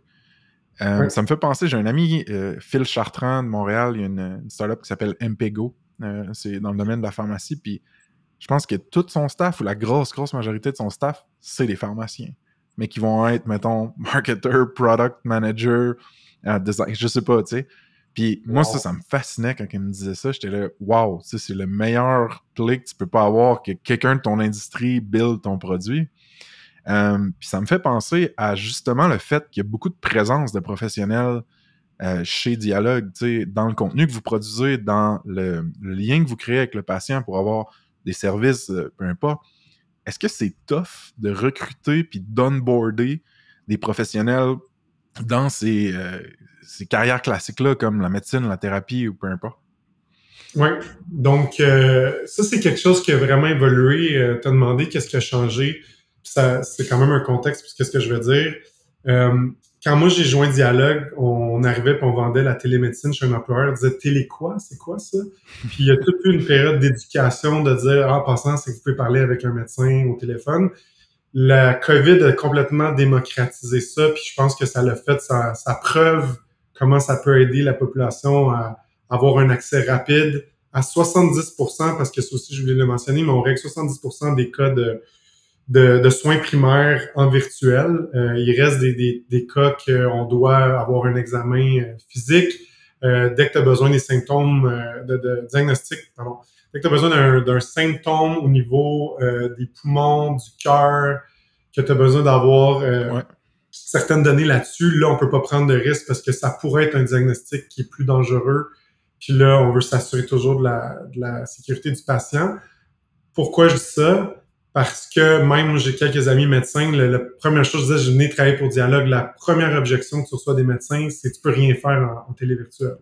Euh, ça me fait penser, j'ai un ami, Phil Chartrand de Montréal, il y a une, startup qui s'appelle MPGO. C'est dans le domaine de la pharmacie. Puis je pense que tout son staff, ou la grosse, grosse majorité de son staff, c'est des pharmaciens mais qui vont être, mettons, marketer, product manager, euh, design, je sais pas, tu sais. Puis moi, ça, ça me fascinait quand il me disait ça. J'étais là, wow, c'est le meilleur play que tu peux pas avoir que quelqu'un de ton industrie build ton produit. Euh, puis ça me fait penser à justement le fait qu'il y a beaucoup de présence de professionnels euh, chez Dialogue, dans le contenu que vous produisez, dans le, lien que vous créez avec le patient pour avoir des services, peu importe est-ce que c'est tough de recruter puis d'onboarder des professionnels dans ces, euh, carrières classiques-là, comme la médecine, la thérapie ou peu importe? Oui, donc euh, ça, c'est quelque chose qui a vraiment évolué. Euh, tu as demandé qu'est-ce qui a changé. Ça, c'est quand même un contexte, puisque ce que je veux dire quand moi j'ai joint Dialogue, on, arrivait et on vendait la télémédecine chez un employeur. On disait télé quoi, c'est quoi ça? Puis il y a toute une période d'éducation de dire ah, en passant, c'est que vous pouvez parler avec un médecin au téléphone. La COVID a complètement démocratisé ça, puis je pense que ça l'a fait sa, preuve comment ça peut aider la population à avoir un accès rapide à 70%, parce que ça aussi je voulais le mentionner, mais on règle 70% des cas de de, soins primaires en virtuel. Euh, il reste des, des, des cas qu'on doit avoir un examen euh, physique. Euh, dès que tu as besoin des symptômes de, de, diagnostic, pardon, dès que tu as besoin d'un symptôme au niveau des poumons, du cœur, que tu as besoin d'avoir certaines données là-dessus, là, on peut pas prendre de risque parce que ça pourrait être un diagnostic qui est plus dangereux. Puis là, on veut s'assurer toujours de la, de la sécurité du patient. Pourquoi je dis ça? Parce que même j'ai quelques amis médecins, la, première chose je disais, je venais travailler pour Dialogue, la première objection que tu reçois des médecins, c'est que tu peux rien faire en, télé virtuelle.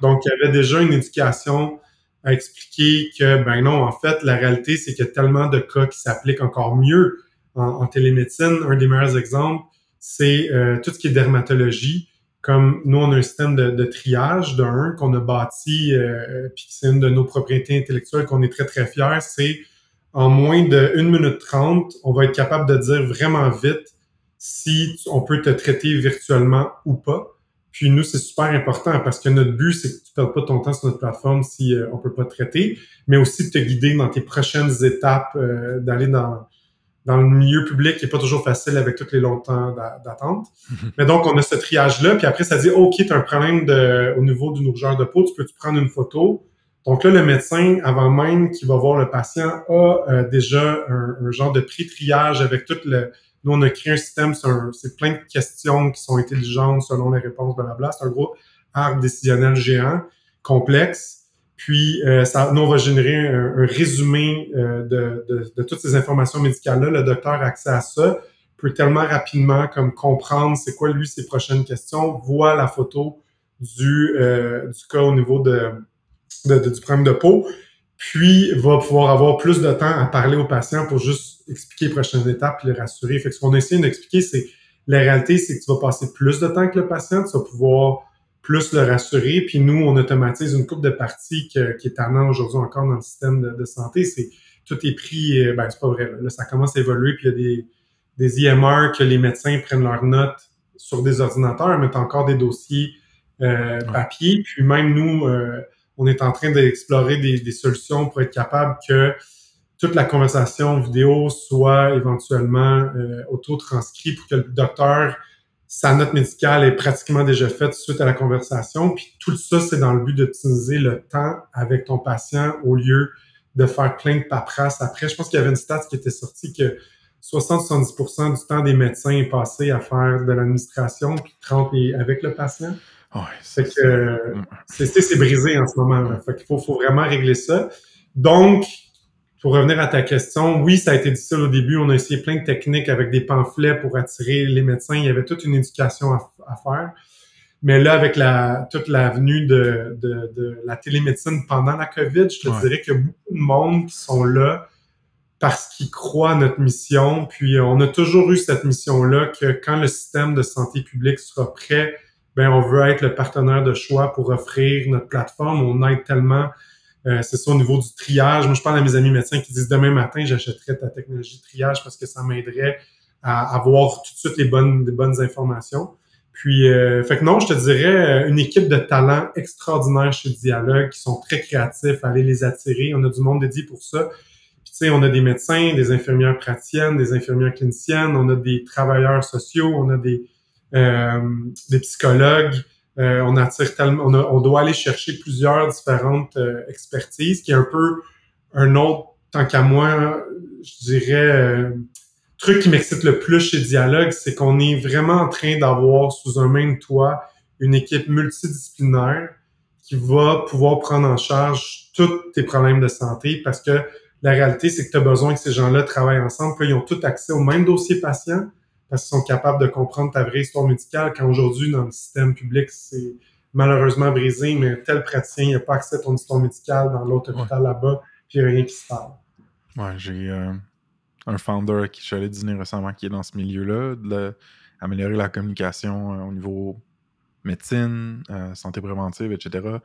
Donc, il y avait déjà une éducation à expliquer que, ben non, en fait, la réalité, c'est qu'il y a tellement de cas qui s'appliquent encore mieux en, télémédecine. Un des meilleurs exemples, c'est euh, tout ce qui est dermatologie. Comme nous, on a un système de, triage d'un qu'on a bâti, euh, puis c'est une de nos propriétés intellectuelles qu'on est très, très fiers, c'est en moins de 1 minute 30, on va être capable de dire vraiment vite si on peut te traiter virtuellement ou pas. Puis nous, c'est super important parce que notre but, c'est que tu ne perdes pas ton temps sur notre plateforme si euh, on peut pas te traiter, mais aussi de te guider dans tes prochaines étapes, euh, d'aller dans, dans le milieu public qui est pas toujours facile avec tous les longs temps d'attente. mais donc, on a ce triage-là, puis après, ça dit, OK, tu as un problème de, au niveau d'une rougeur de peau, tu peux-tu prendre une photo? Donc là, le médecin, avant même qu'il va voir le patient, a euh, déjà un, genre de pré-triage avec tout le... Nous, on a créé un système, c'est plein de questions qui sont intelligentes selon les réponses, blablabla. C'est un gros arbre décisionnel géant, complexe. Puis, euh, ça, nous, on va générer un, résumé euh, de, de, de, toutes ces informations médicales-là. Le docteur a accès à ça, peut tellement rapidement comme comprendre c'est quoi, lui, ses prochaines questions, voit la photo du, du cas au niveau de de, du problème de peau, puis va pouvoir avoir plus de temps à parler aux patients pour juste expliquer les prochaines étapes et les rassurer. Fait que ce qu'on essaie d'expliquer, c'est la réalité, c'est que tu vas passer plus de temps que le patient, tu vas pouvoir plus le rassurer. Puis nous, on automatise une coupe de parties qui est tannant aujourd'hui encore dans le système de, santé. C'est tout est pris, ben c'est pas vrai. Là, ça commence à évoluer, puis il y a des, des IMR que les médecins prennent leurs notes sur des ordinateurs, as encore des dossiers euh, papier. Puis même nous, euh, on est en train d'explorer des, solutions pour être capable que toute la conversation vidéo soit éventuellement euh, auto-transcrite pour que le docteur, sa note médicale est pratiquement déjà faite suite à la conversation. Puis tout ça, c'est dans le but d'optimiser le temps avec ton patient au lieu de faire plein de paperasse après. Je pense qu'il y avait une stat qui était sortie que 60-70% du temps des médecins est passé à faire de l'administration, puis 30 avec le patient. Ouais, c'est que c'est brisé en ce moment. Fait qu'il faut, faut vraiment régler ça. Donc, pour revenir à ta question, oui, ça a été difficile au début. On a essayé plein de techniques avec des pamphlets pour attirer les médecins. Il y avait toute une éducation à, faire. Mais là, avec la, toute l'avenue de, de, de, la télémédecine pendant la COVID, je te dirais qu'il y a beaucoup de monde qui sont là parce qu'ils croient à notre mission. Puis on a toujours eu cette mission-là que quand le système de santé publique sera prêt, ben on veut être le partenaire de choix pour offrir notre plateforme. On aide tellement, euh, c'est ça au niveau du triage. Moi, je parle à mes amis médecins qui disent demain matin, j'achèterai ta technologie de triage parce que ça m'aiderait à avoir tout de suite les bonnes, les bonnes informations. Puis, euh, fait que non, je te dirais euh, une équipe de talents extraordinaires chez Dialogue qui sont très créatifs, aller les attirer. On a du monde dédié pour ça. Puis, tu sais, on a des médecins, des infirmières praticiennes, des infirmières cliniciennes, on a des travailleurs sociaux, on a des des psychologues. Euh, on attire tellement, on, on, doit aller chercher plusieurs différentes euh, expertises, qui est un peu un autre, tant qu'à moi, je dirais, truc qui m'excite le plus chez Dialogue, c'est qu'on est vraiment en train d'avoir sous un même toit une équipe multidisciplinaire qui va pouvoir prendre en charge tous tes problèmes de santé parce que la réalité, c'est que tu as besoin que ces gens-là travaillent ensemble, qu'ils ont tout accès au même dossier patient, parce qu'ils sont capables de comprendre ta vraie histoire médicale, quand aujourd'hui, dans le système public, c'est malheureusement brisé, mais tel praticien n'a pas accès à ton histoire médicale dans l'autre hôpital là-bas, puis il n'y a rien qui se parle. Ouais, j'ai euh, un founder qui je suis allé dîner récemment qui est dans ce milieu-là, d'améliorer la communication euh, au niveau médecine, euh, santé préventive, etc.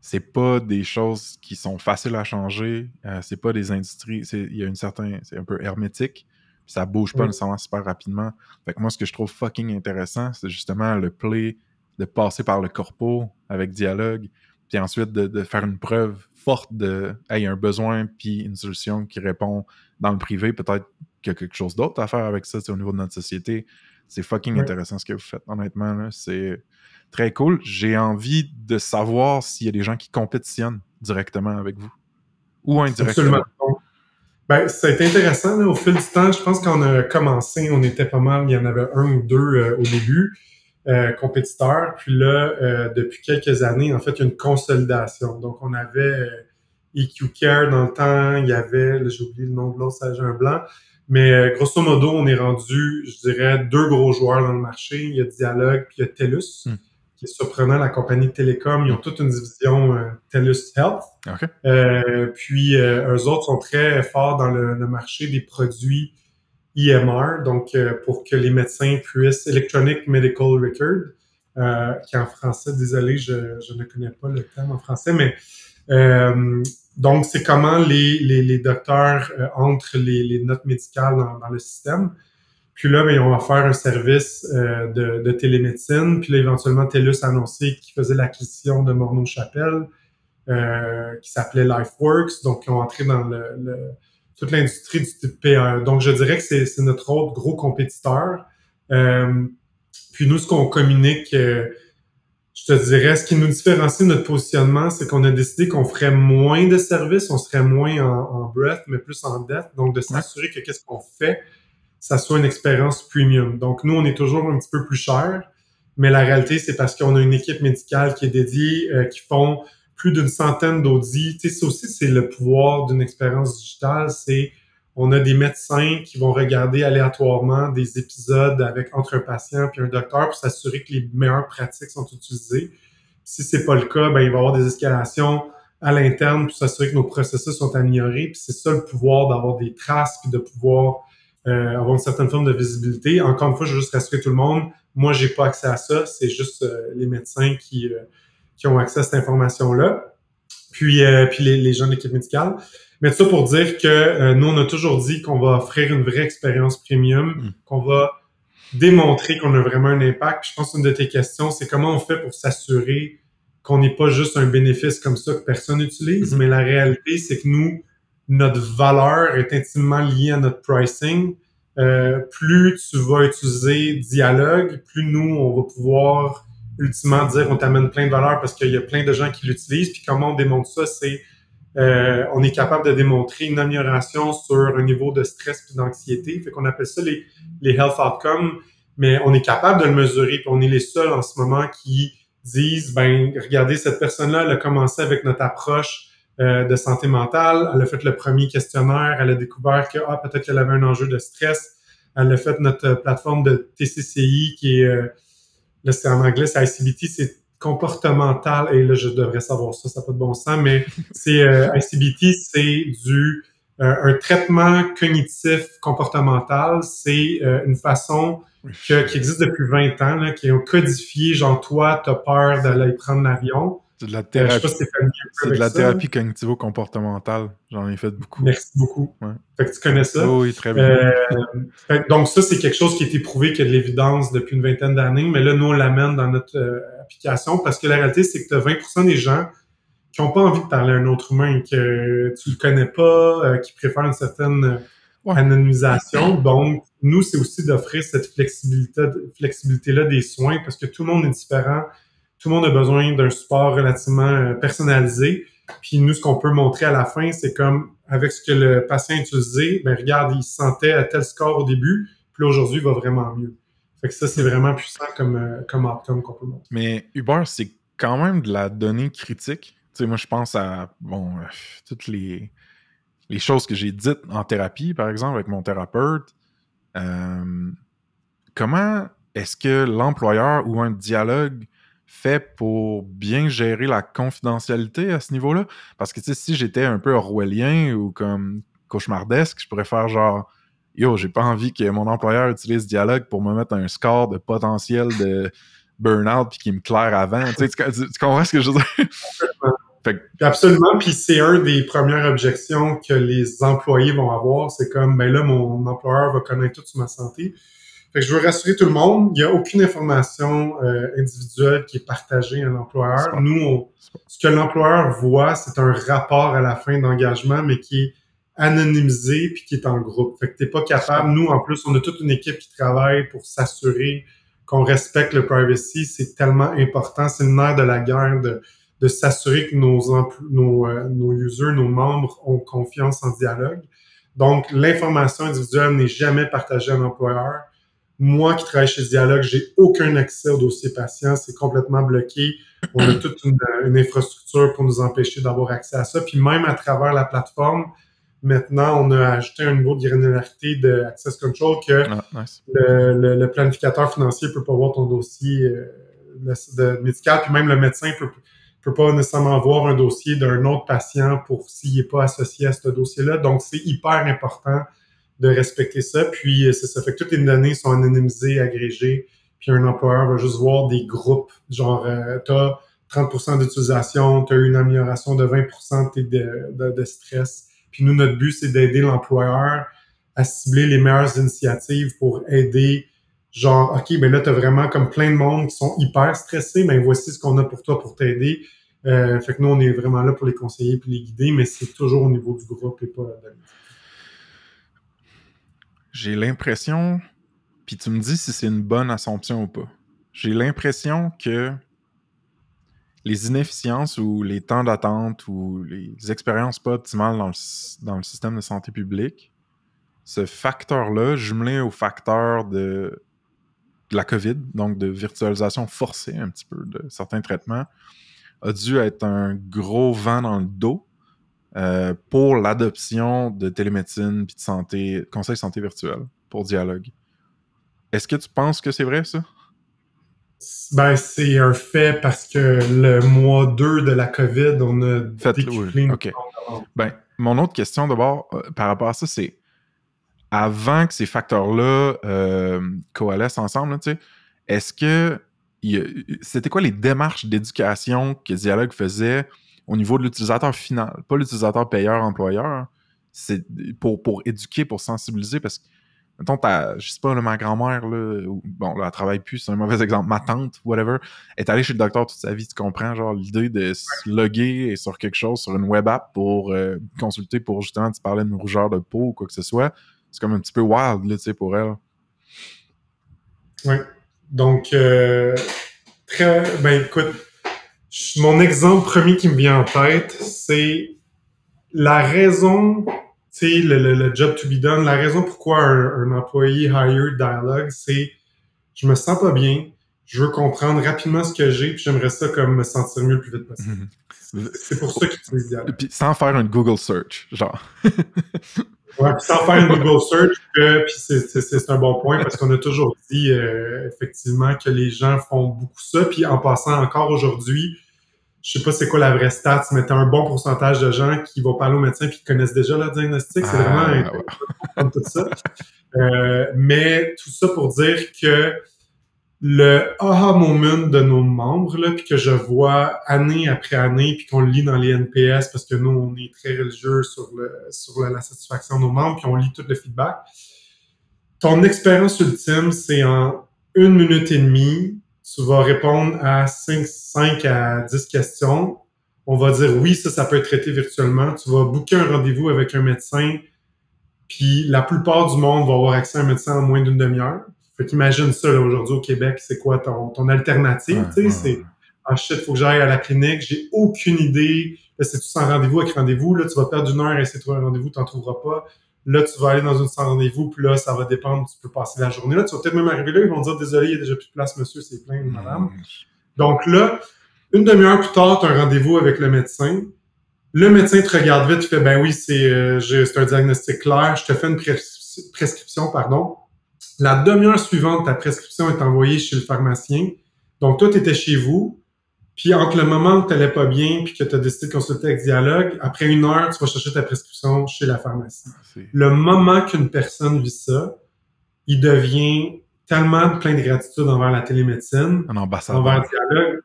C'est pas des choses qui sont faciles à changer. c'est pas des industries. Il y a une certaine. C'est un peu hermétique ça bouge pas nécessairement super rapidement. Fait que moi, ce que je trouve fucking intéressant, c'est justement le play de passer par le corpo avec dialogue, puis ensuite de, faire une preuve forte de hey, un besoin puis une solution qui répond dans le privé, peut-être qu'il y a quelque chose d'autre à faire avec ça au niveau de notre société. C'est fucking intéressant ce que vous faites, honnêtement. C'est très cool. J'ai envie de savoir s'il y a des gens qui compétitionnent directement avec vous ou indirectement. Absolument. Ben, ça a été intéressant au fil du temps. Je pense qu'on a commencé, on était pas mal, il y en avait un ou deux euh, au début, euh, compétiteurs. Puis là, euh, depuis quelques années, en fait, il y a une consolidation. Donc, on avait EQ e Care dans le temps, il y avait, j'ai oublié le nom de l'autre, ça un blanc. Mais grosso modo, on est rendu, je dirais, deux gros joueurs dans le marché. Il y a Dialogue, puis il y a TELUS. Hmm qui est surprenant, la compagnie de télécom, ils ont toute une division euh, TELUS Health. Euh, puis euh, eux autres sont très forts dans le, marché des produits EMR, donc euh, pour que les médecins puissent Electronic Medical Record, qui en français, désolé, je, ne connais pas le terme en français, mais donc c'est comment les, les, les docteurs entrent les, les, notes médicales dans, dans le système. Puis là, ben, on va faire un service euh, de, de, télémédecine. Puis là, éventuellement, TELUS a annoncé qu'il faisait l'acquisition de Morneau-Chapelle, euh, qui s'appelait LifeWorks. Donc, ils ont entré dans le, toute l'industrie du type PE. Donc, je dirais que c'est notre autre gros compétiteur. Euh, puis nous, ce qu'on communique, euh, je te dirais, ce qui nous différencie de notre positionnement, c'est qu'on a décidé qu'on ferait moins de services, on serait moins en, en breath, mais plus en depth. Donc, de s'assurer que qu'est-ce qu'on fait, ça soit une expérience premium. Donc, nous, on est toujours un petit peu plus cher, mais la réalité, c'est parce qu'on a une équipe médicale qui est dédiée, euh, qui font plus d'une centaine d'audits. Tu sais, ça aussi, c'est le pouvoir d'une expérience digitale. C'est, on a des médecins qui vont regarder aléatoirement des épisodes avec entre un patient et un docteur pour s'assurer que les meilleures pratiques sont utilisées. Si c'est pas le cas, ben, il va y avoir des escalations à l'interne pour s'assurer que nos processus sont améliorés. Puis c'est ça le pouvoir d'avoir des traces puis de pouvoir euh, avoir une certaine forme de visibilité. Encore une fois, je veux juste rassurer tout le monde. Moi, j'ai pas accès à ça. C'est juste euh, les médecins qui, euh, qui ont accès à cette information-là. Puis, puis les, les, gens de l'équipe médicale. Mais tout ça pour dire que nous, on a toujours dit qu'on va offrir une vraie expérience premium, mm. qu'on va démontrer qu'on a vraiment un impact. je pense qu'une de tes questions, c'est comment on fait pour s'assurer qu'on n'est pas juste un bénéfice comme ça que personne n'utilise, mm-hmm. mais la réalité, c'est que nous, notre valeur est intimement liée à notre pricing. Euh, plus tu vas utiliser dialogue, plus nous, on va pouvoir ultimement dire on t'amène plein de valeur parce qu'il y a plein de gens qui l'utilisent. Puis comment on démontre ça, c'est euh, on est capable de démontrer une amélioration sur un niveau de stress et d'anxiété. Fait qu'on appelle ça les, les health outcomes, mais on est capable de le mesurer. Puis on est les seuls en ce moment qui disent, ben regardez, cette personne-là, elle a commencé avec notre approche euh, de santé mentale, elle a fait le premier questionnaire, elle a découvert que ah, peut-être qu'elle avait un enjeu de stress, elle a fait notre plateforme de TCCI qui est, euh, là c'est en anglais, c'est ICBT, c'est comportemental, et là je devrais savoir ça, ça n'a pas de bon sens, mais c'est euh, ICBT, c'est du un traitement cognitif comportemental, c'est une façon qui existe depuis 20 ans, là, qui est codifié, genre toi, tu as peur d'aller prendre l'avion. C'est de la thérapie. c'est de la thérapie cognitivo-comportementale. J'en ai fait beaucoup. Merci beaucoup. Fait que tu connais ça. oui, très bien. Euh, donc ça, c'est quelque chose qui a été prouvé qu'il y a de l'évidence depuis une vingtaine d'années, mais là, nous, on l'amène dans notre euh, application parce que la réalité, c'est que tu as 20% des gens qui n'ont pas envie de parler à un autre humain, que tu le connais pas, euh, qui préfèrent une certaine anonymisation. Donc, nous, c'est aussi d'offrir cette flexibilité, flexibilité-là des soins parce que tout le monde est différent. Tout le monde a besoin d'un support relativement euh, personnalisé. Puis nous, ce qu'on peut montrer à la fin, c'est comme avec ce que le patient a utilisé, ben regarde, il se sentait à tel score au début, puis aujourd'hui, il va vraiment mieux. Fait que ça, c'est vraiment puissant comme, euh, comme outcome qu'on peut montrer. Mais Uber, c'est quand même de la donnée critique. Tu sais, moi, je pense à, bon, euh, toutes les, les choses que j'ai dites en thérapie, par exemple, avec mon thérapeute, comment est-ce que l'employeur ou un dialogue fait pour bien gérer la confidentialité à ce niveau-là? Parce que si j'étais un peu orwellien ou comme cauchemardesque, je pourrais faire genre Yo, j'ai pas envie que mon employeur utilise dialogue pour me mettre un score de potentiel de burn-out puis qu'il me claire avant. tu, tu, comprends ce que je veux dire? Absolument. Puis c'est un des premières objections que les employés vont avoir. C'est comme, ben là, mon employeur va connaître tout sur ma santé. Fait que je veux rassurer tout le monde. Il n'y a aucune information euh, individuelle qui est partagée à l'employeur. Nous, ce que l'employeur voit, c'est un rapport à la fin d'engagement, mais qui est anonymisé puis qui est en groupe. Fait que t'es pas capable. Nous, en plus, on a toute une équipe qui travaille pour s'assurer qu'on respecte le privacy. C'est tellement important. C'est le nerf de la guerre de de s'assurer que nos, nos, euh, nos users, nos membres ont confiance en dialogue. Donc, l'information individuelle n'est jamais partagée à l'employeur. Moi qui travaille chez Dialogue, j'ai aucun accès au dossier patient. C'est complètement bloqué. On a toute une, une, infrastructure pour nous empêcher d'avoir accès à ça. Puis même à travers la plateforme, maintenant, on a ajouté un niveau de granularité de Access Control que ah, le, le, planificateur financier peut pas voir ton dossier euh, de, médical. Puis même le médecin peut peut pas nécessairement voir un dossier d'un autre patient pour s'il n'est pas associé à ce dossier-là. Donc, c'est hyper important de respecter ça. Puis, euh, c'est ça fait que toutes les données sont anonymisées, agrégées. Puis, un employeur va juste voir des groupes. Genre, euh, tu as 30% d'utilisation, tu as une amélioration de 20 de, de, stress. Puis, nous, notre but, c'est d'aider l'employeur à cibler les meilleures initiatives pour aider genre, OK, ben là, tu as vraiment comme plein de monde qui sont hyper stressés, mais voici ce qu'on a pour toi pour t'aider. Euh, fait que nous, on est vraiment là pour les conseiller puis les guider, mais c'est toujours au niveau du groupe et pas de J'ai l'impression, puis tu me dis si c'est une bonne assumption ou pas. J'ai l'impression que les inefficiences ou les temps d'attente ou les expériences pas optimales dans le, dans le système de santé publique, ce facteur-là, jumelé au facteur de, de la COVID, donc de virtualisation forcée un petit peu de certains traitements, a dû être un gros vent dans le dos euh, pour l'adoption de télémédecine puis de santé, conseil santé virtuel pour dialogue. Est-ce que tu penses que c'est vrai, ça? Ben, c'est un fait parce que le mois 2 de la COVID, on a fait OK. Ben, mon autre question d'abord euh, par rapport à ça, c'est avant que ces facteurs-là euh, coalescent ensemble, est-ce que c'était quoi les démarches d'éducation que Dialogue faisait au niveau de l'utilisateur final, pas l'utilisateur payeur-employeur, c'est pour, pour éduquer, pour sensibiliser, parce que mettons, je sais pas, ma grand-mère, là, bon, là, elle travaille plus, c'est un mauvais exemple, ma tante, whatever, est allée chez le docteur toute sa vie, tu comprends, genre, l'idée de se loguer sur quelque chose, sur une web app pour euh, consulter pour, justement, tu parlais de rougeur de peau ou quoi que ce soit, c'est comme un petit peu wild, là, tu sais, pour elle. Oui. Donc, euh, très, ben, écoute, mon exemple premier qui me vient en tête, c'est la raison sais, le, le, job to be done, la raison pourquoi un, employé hire dialogue, c'est je me sens pas bien, je veux comprendre rapidement ce que j'ai, puis j'aimerais ça comme me sentir mieux le plus vite possible. Mhm. C'est pour ça qu'il utilise dialogue. Puis sans faire un Google search, genre. ouais, puis sans faire un Google search, puis c'est un bon point parce qu'on a toujours dit euh, effectivement que les gens font beaucoup ça, puis en passant encore aujourd'hui, je sais pas c'est quoi la vraie stat, mais tu as un bon pourcentage de gens qui vont parler au médecin et qui connaissent déjà leur diagnostic. C'est vraiment ah, tout ça. Euh, mais tout ça pour dire que le aha moment de nos membres, là, puis que je vois année après année, puis qu'on lit dans les NPS, parce que nous, on est très religieux sur, le, sur la, satisfaction de nos membres, puis on lit tout le feedback. Ton expérience ultime, c'est en une minute et demie, tu vas répondre à 5, 5 à 10 questions. On va dire oui, ça, ça peut être traité virtuellement. Tu vas booker un rendez-vous avec un médecin, puis la plupart du monde va avoir accès à un médecin en moins d'une demi-heure. Fait qu'imagine ça, aujourd'hui au Québec, c'est quoi ton, ton alternative? tu sais, c'est ah shit, faut que j'aille à la clinique, j'ai aucune idée. Là, c'est tout sans rendez-vous avec rendez-vous. Là, tu vas perdre une heure à essayer de trouver un rendez-vous, tu n'en trouveras pas. Là, tu vas aller dans une sans rendez-vous, puis là, ça va dépendre, tu peux passer la journée. Là, tu vas peut-être même arriver là, ils vont dire Désolé, il n'y a déjà plus de place, monsieur, c'est plein, madame. Donc là, une demi-heure plus tard, tu as un rendez-vous avec le médecin. Le médecin te regarde vite, il fait Ben oui, c'est euh, un diagnostic clair, je te fais une prescription, pardon. La demi-heure suivante, ta prescription est envoyée chez le pharmacien. Donc, toi, tu étais chez vous. Puis entre le moment où tu n'allais pas bien puis que tu as décidé de consulter avec Dialogue, après une heure, tu vas chercher ta prescription chez la pharmacie. Le moment qu'une personne vit ça, il devient tellement plein de gratitude envers la télémédecine, envers Dialogue.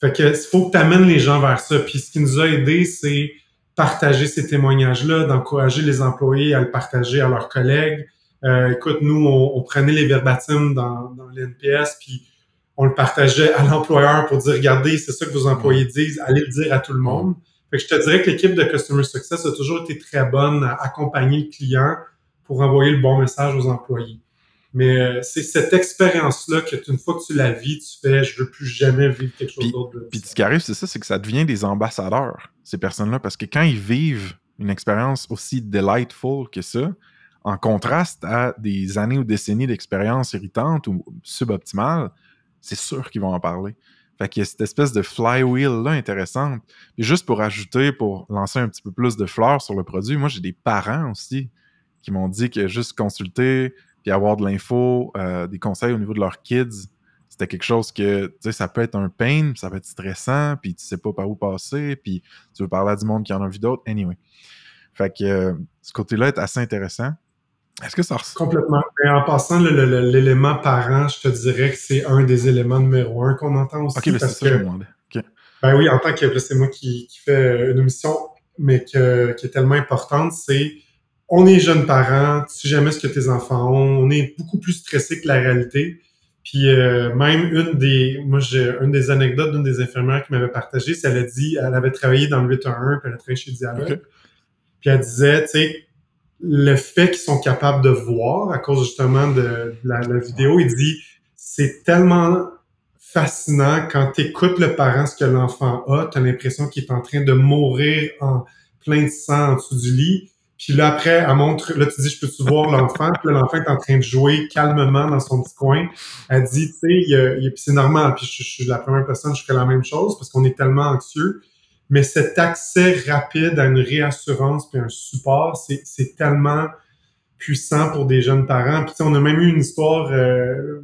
Fait que faut que tu amènes les gens vers ça. Puis ce qui nous a aidé, c'est partager ces témoignages-là, d'encourager les employés à le partager à leurs collègues. Euh, écoute, nous, on, prenait les verbatims dans, dans l'NPS, puis on le partageait à l'employeur pour dire, regardez, c'est ça que vos employés disent, allez le dire à tout le monde. Fait que je te dirais que l'équipe de Customer Success a toujours été très bonne à accompagner le client pour envoyer le bon message aux employés. Mais euh, c'est cette expérience-là que une fois que tu la vis, tu fais je veux plus jamais vivre quelque chose d'autre. Puis ce qui arrive, c'est ça, c'est que ça devient des ambassadeurs, ces personnes-là, parce que quand ils vivent une expérience aussi delightful que ça, en contraste à des années ou décennies d'expérience irritante ou suboptimale, c'est sûr qu'ils vont en parler. Fait qu'il y a cette espèce de flywheel-là intéressante. Et juste pour ajouter, pour lancer un petit peu plus de fleurs sur le produit, moi, j'ai des parents aussi qui m'ont dit que juste consulter puis avoir de l'info, euh, des conseils au niveau de leurs kids, c'était quelque chose que, tu sais, ça peut être un pain, ça peut être stressant, puis tu sais pas par où passer, puis tu veux parler à du monde qui en a vu d'autres. Anyway. Fait que euh, ce côté-là est assez intéressant. Est-ce que ça Complètement. Et en passant, l'élément parent, je te dirais que c'est un des éléments numéro un qu'on entend aussi. OK, mais c'est ça que je demandais. Ben oui, en tant que c'est moi qui, qui fais une émission, mais que, qui est tellement importante, c'est on est jeunes parents, tu sais jamais ce que tes enfants ont, on est beaucoup plus stressé que la réalité. Puis euh, même une des, moi j'ai une des anecdotes d'une des infirmières qui m'avait partagé, c'est elle a dit, elle avait travaillé dans le 811, puis elle a travaillé chez Dialogue. Puis elle disait, tu sais, le fait qu'ils sont capables de voir à cause justement de, la, vidéo, il dit c'est tellement fascinant quand tu écoutes le parent ce que l'enfant a, tu as l'impression qu'il est en train de mourir en plein de sang en dessous du lit. Puis là, après, elle montre, là, tu dis, je peux-tu voir l'enfant? Puis l'enfant est en train de jouer calmement dans son petit coin. Elle dit, tu sais, c'est normal. Puis je, je, suis la première personne, je fais la même chose parce qu'on est tellement anxieux mais cet accès rapide à une réassurance puis un support, c'est tellement puissant pour des jeunes parents. Puis on a même eu une histoire, euh,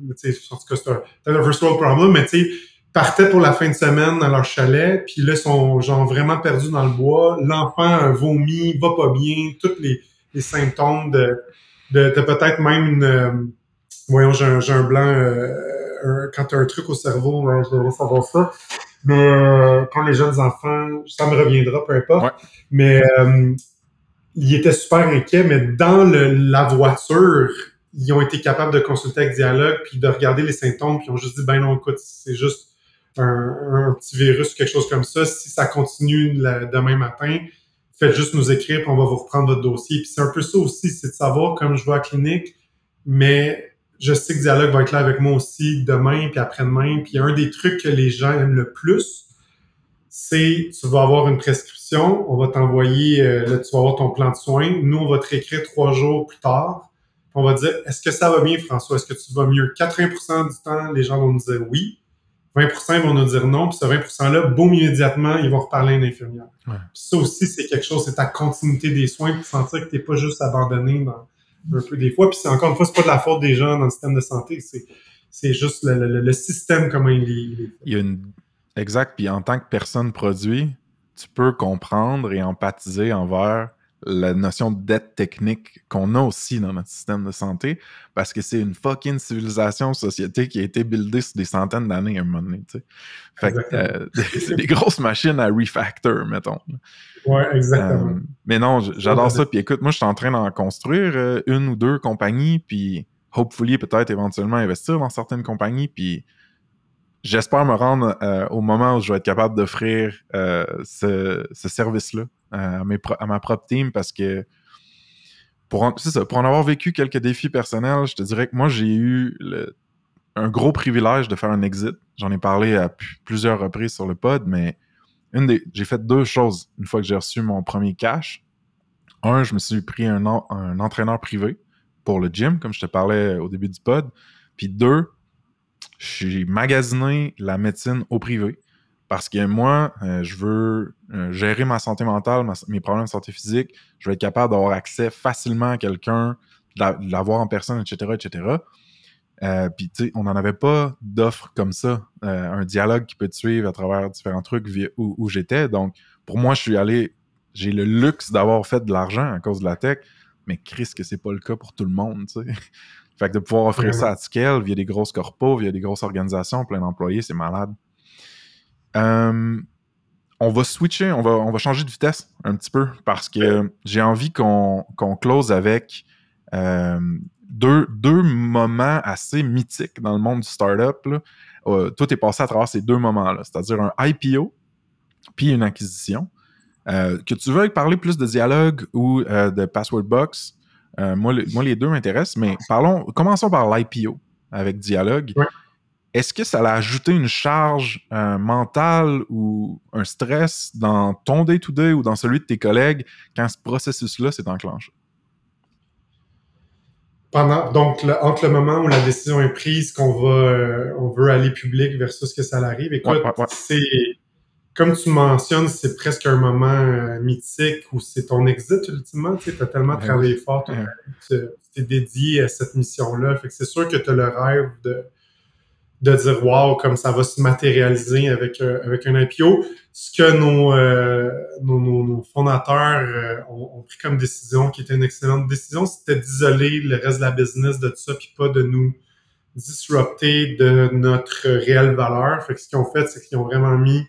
en tout cas c'est un, first world problem, mais tu sais, partaient pour la fin de semaine dans leur chalet, puis là, ils sont genre vraiment perdus dans le bois. L'enfant vomit, va pas bien, tous les, symptômes de, de, peut-être même une... Euh, voyons, j'ai un, un, blanc... Euh, quand tu as un truc au cerveau, je devrais savoir ça. Mais euh, quand les jeunes enfants, ça me reviendra, peu importe. Mais euh, il était super inquiet, mais dans le, la voiture, ils ont été capables de consulter avec Dialogue, puis de regarder les symptômes, puis ils ont juste dit, ben non, écoute, c'est juste un, petit virus, quelque chose comme ça. Si ça continue demain matin, faites juste nous écrire, puis on va vous reprendre votre dossier. Puis c'est un peu ça aussi, c'est de savoir, comme je vois à clinique, mais je sais que Dialogue va être là avec moi aussi demain, puis après-demain. Puis un des trucs que les gens aiment le plus, c'est tu vas avoir une prescription, on va t'envoyer, euh, là, tu vas avoir ton plan de soins. Nous, on va te réécrire trois jours plus tard. On va dire, est-ce que ça va bien, François? Est-ce que tu vas mieux? 80% du temps, les gens vont nous dire oui. 20 ils vont nous dire non, puis ce 20 %-là, boum, immédiatement, ils vont reparler à une infirmière. ça aussi, c'est quelque chose, c'est ta continuité des soins, puis sentir que tu n'es pas juste abandonné dans, un peu des fois. Puis c'est encore une fois, c'est pas de la faute des gens dans le système de santé, c'est, juste le, système, comment il est, Il y a une... Exact, puis en tant que personne produit, tu peux comprendre et empathiser envers la notion de dette technique qu'on a aussi dans notre système de santé, parce que c'est une fucking civilisation, société qui a été buildée sur des centaines d'années à un moment donné. Fait euh, c'est des grosses machines à refactor, mettons. Ouais, exactement. Euh, mais non, j'adore ça. Puis écoute, moi, je suis en train d'en construire euh, une ou deux compagnies, puis hopefully, peut-être éventuellement investir dans certaines compagnies, puis j'espère me rendre au moment où je vais être capable d'offrir ce service-là à, ma propre team parce que pour en avoir vécu quelques défis personnels, je te dirais que moi, j'ai eu un gros privilège de faire un exit. J'en ai parlé à plusieurs reprises sur le pod, mais une des, j'ai fait deux choses une fois que j'ai reçu mon premier cash. Un, je me suis pris un entraîneur privé pour le gym, comme je te parlais au début du pod. Puis deux, j'ai magasiné la médecine au privé. Parce que moi, euh, je veux euh, gérer ma santé mentale, mes problèmes de santé physique. Je veux être capable d'avoir accès facilement à quelqu'un, de l'avoir en personne, etc., etc. Euh, puis, tu sais, on n'en avait pas d'offres comme ça, un dialogue qui peut te suivre à travers différents trucs où, j'étais. Donc, pour moi, je suis allé, j'ai le luxe d'avoir fait de l'argent à cause de la tech, mais Chris, que c'est pas le cas pour tout le monde, tu sais. fait que de pouvoir offrir ça à scale via des grosses corpos, via des grosses organisations, plein d'employés, c'est malade. Euh, on va switcher, on va, on va changer de vitesse un petit peu parce que j'ai envie qu'on close avec euh, deux, deux, moments assez mythiques dans le monde du startup. Là. Euh, tout est passé à travers ces deux moments-là, c'est-à-dire un IPO puis une acquisition. que tu veux parler plus de dialogue ou de Password Box, moi, moi, les deux m'intéressent, mais parlons, commençons par l'IPO avec dialogue. Est-ce que ça a ajouté une charge euh, mentale ou un stress dans ton day-to-day ou dans celui de tes collègues quand ce processus-là s'est enclenché? Pendant, donc, entre le moment où la décision est prise, qu'on va, euh, on veut aller public versus que ça arrive, écoute, c'est, comme tu mentionnes, c'est presque un moment euh, mythique où c'est ton exit ultimement. Tu as tellement travaillé fort, tu es dédié à cette mission-là. Fait que c'est sûr que tu as le rêve de, de dire wow comme ça va se matérialiser avec euh, avec un IPO ce que nos euh, nos, nos, fondateurs euh, ont, pris comme décision qui était une excellente décision c'était d'isoler le reste de la business de tout ça puis pas de nous disrupter de notre réelle valeur. Fait que ce qu'ils ont fait c'est qu'ils ont vraiment mis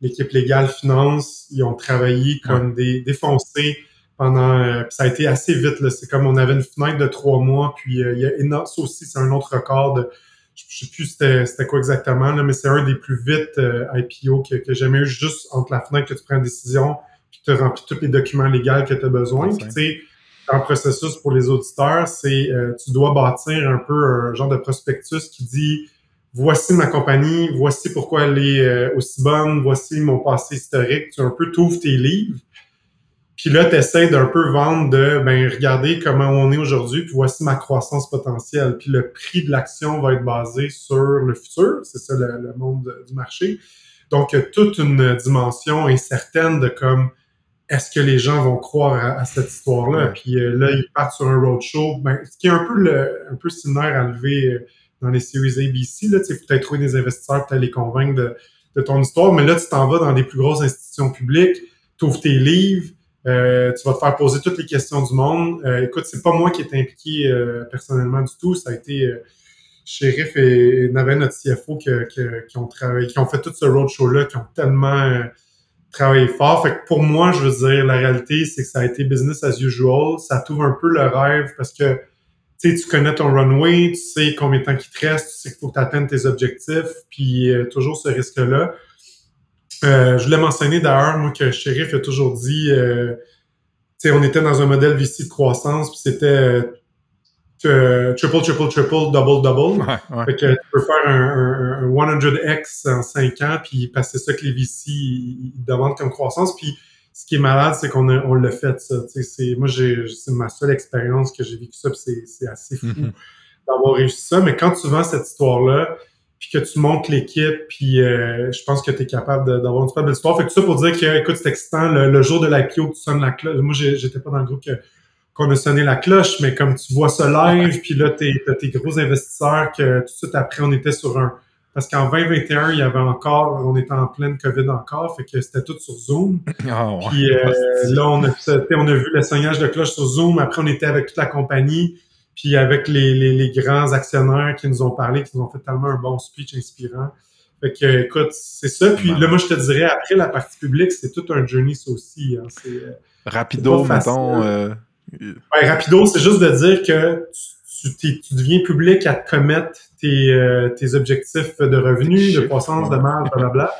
l'équipe légale finance ils ont travaillé comme des défoncés pendant ça a été assez vite là. C'est comme on avait une fenêtre de trois mois puis il y a énorme ça aussi c'est un autre record de je sais plus c'était quoi exactement, là, mais c'est un des plus vite euh, IPO que, que j'ai jamais eu, juste entre la fenêtre que tu prends une décision, puis tu remplis tous les documents légaux que tu as besoin. Puis tu sais, en processus pour les auditeurs, c'est euh, tu dois bâtir un peu un genre de prospectus qui dit voici ma compagnie, voici pourquoi elle est euh, aussi bonne, voici mon passé historique. Tu un peu t'ouvres tes livres. Puis là, tu essaies d'un peu vendre de, ben, regardez comment on est aujourd'hui, puis voici ma croissance potentielle. Puis le prix de l'action va être basé sur le futur, c'est ça le, monde du marché. Donc, il y a toute une dimension incertaine de comme, est-ce que les gens vont croire à, cette histoire-là? Puis euh, là, ils partent sur un roadshow, ben, ce qui est un peu, le, un peu similaire à lever euh, dans les séries ABC. Là, tu sais, peut-être trouver des investisseurs, peut-être les convaincre de, de ton histoire, mais là, tu t'en vas dans des plus grosses institutions publiques, tu ouvres tes livres, euh, tu vas te faire poser toutes les questions du monde. Euh, écoute, c'est pas moi qui est impliqué euh, personnellement du tout. Ça a été euh, Sheriff et, Naven, notre CFO, qui, ont travaillé, qui ont fait tout ce roadshow-là, qui ont tellement travaillé fort. Fait que pour moi, je veux dire, la réalité, c'est que ça a été business as usual. Ça t'ouvre un peu le rêve parce que tu connais ton runway, tu sais combien de temps il te reste, tu sais qu'il faut que tu atteignes tes objectifs, puis toujours ce risque-là. Je voulais mentionner d'ailleurs, moi, que Sheriff a toujours dit, tu sais, on était dans un modèle VC de croissance, puis c'était triple, triple, triple, double, double. Fait que tu peux faire un, 100x en 5 ans, puis passer ça que les VC ils, demandent comme croissance. Puis ce qui est malade, c'est qu'on on l'a fait, ça. Moi, j'ai, c'est ma seule expérience que j'ai vécu ça, puis c'est, assez fou mm-hmm. d'avoir réussi ça. Mais quand tu vends cette histoire-là, puis que tu montes l'équipe, puis euh, je pense que tu es capable d'avoir une super belle histoire. Fait que tout ça pour dire que, écoute, c'est excitant, le, jour de l'IPO, tu sonnes la cloche. Moi, j'étais pas dans le groupe qu'on a sonné la cloche, mais comme tu vois ça live, puis là, t'as tes gros investisseurs que tout de suite après, on était sur un... Parce qu'en 2021, il y avait encore, on était en pleine COVID encore, fait que c'était tout sur Zoom. Oh, Puis euh, là, on a, on a vu le sonnage de cloche sur Zoom. Après, on était avec toute la compagnie, puis avec les, les, les, grands actionnaires qui nous ont parlé, qui nous ont fait tellement un bon speech inspirant. Fait que, écoute, c'est ça. Puis là, moi, je te dirais, après la partie publique, c'est tout un journey, ça aussi. Hein. Euh, Rapido, mettons. Euh, Ouais, rapido, c'est juste de dire que tu, tu, deviens public à te commettre tes, euh, tes objectifs de revenus, de croissance, de marge, blablabla.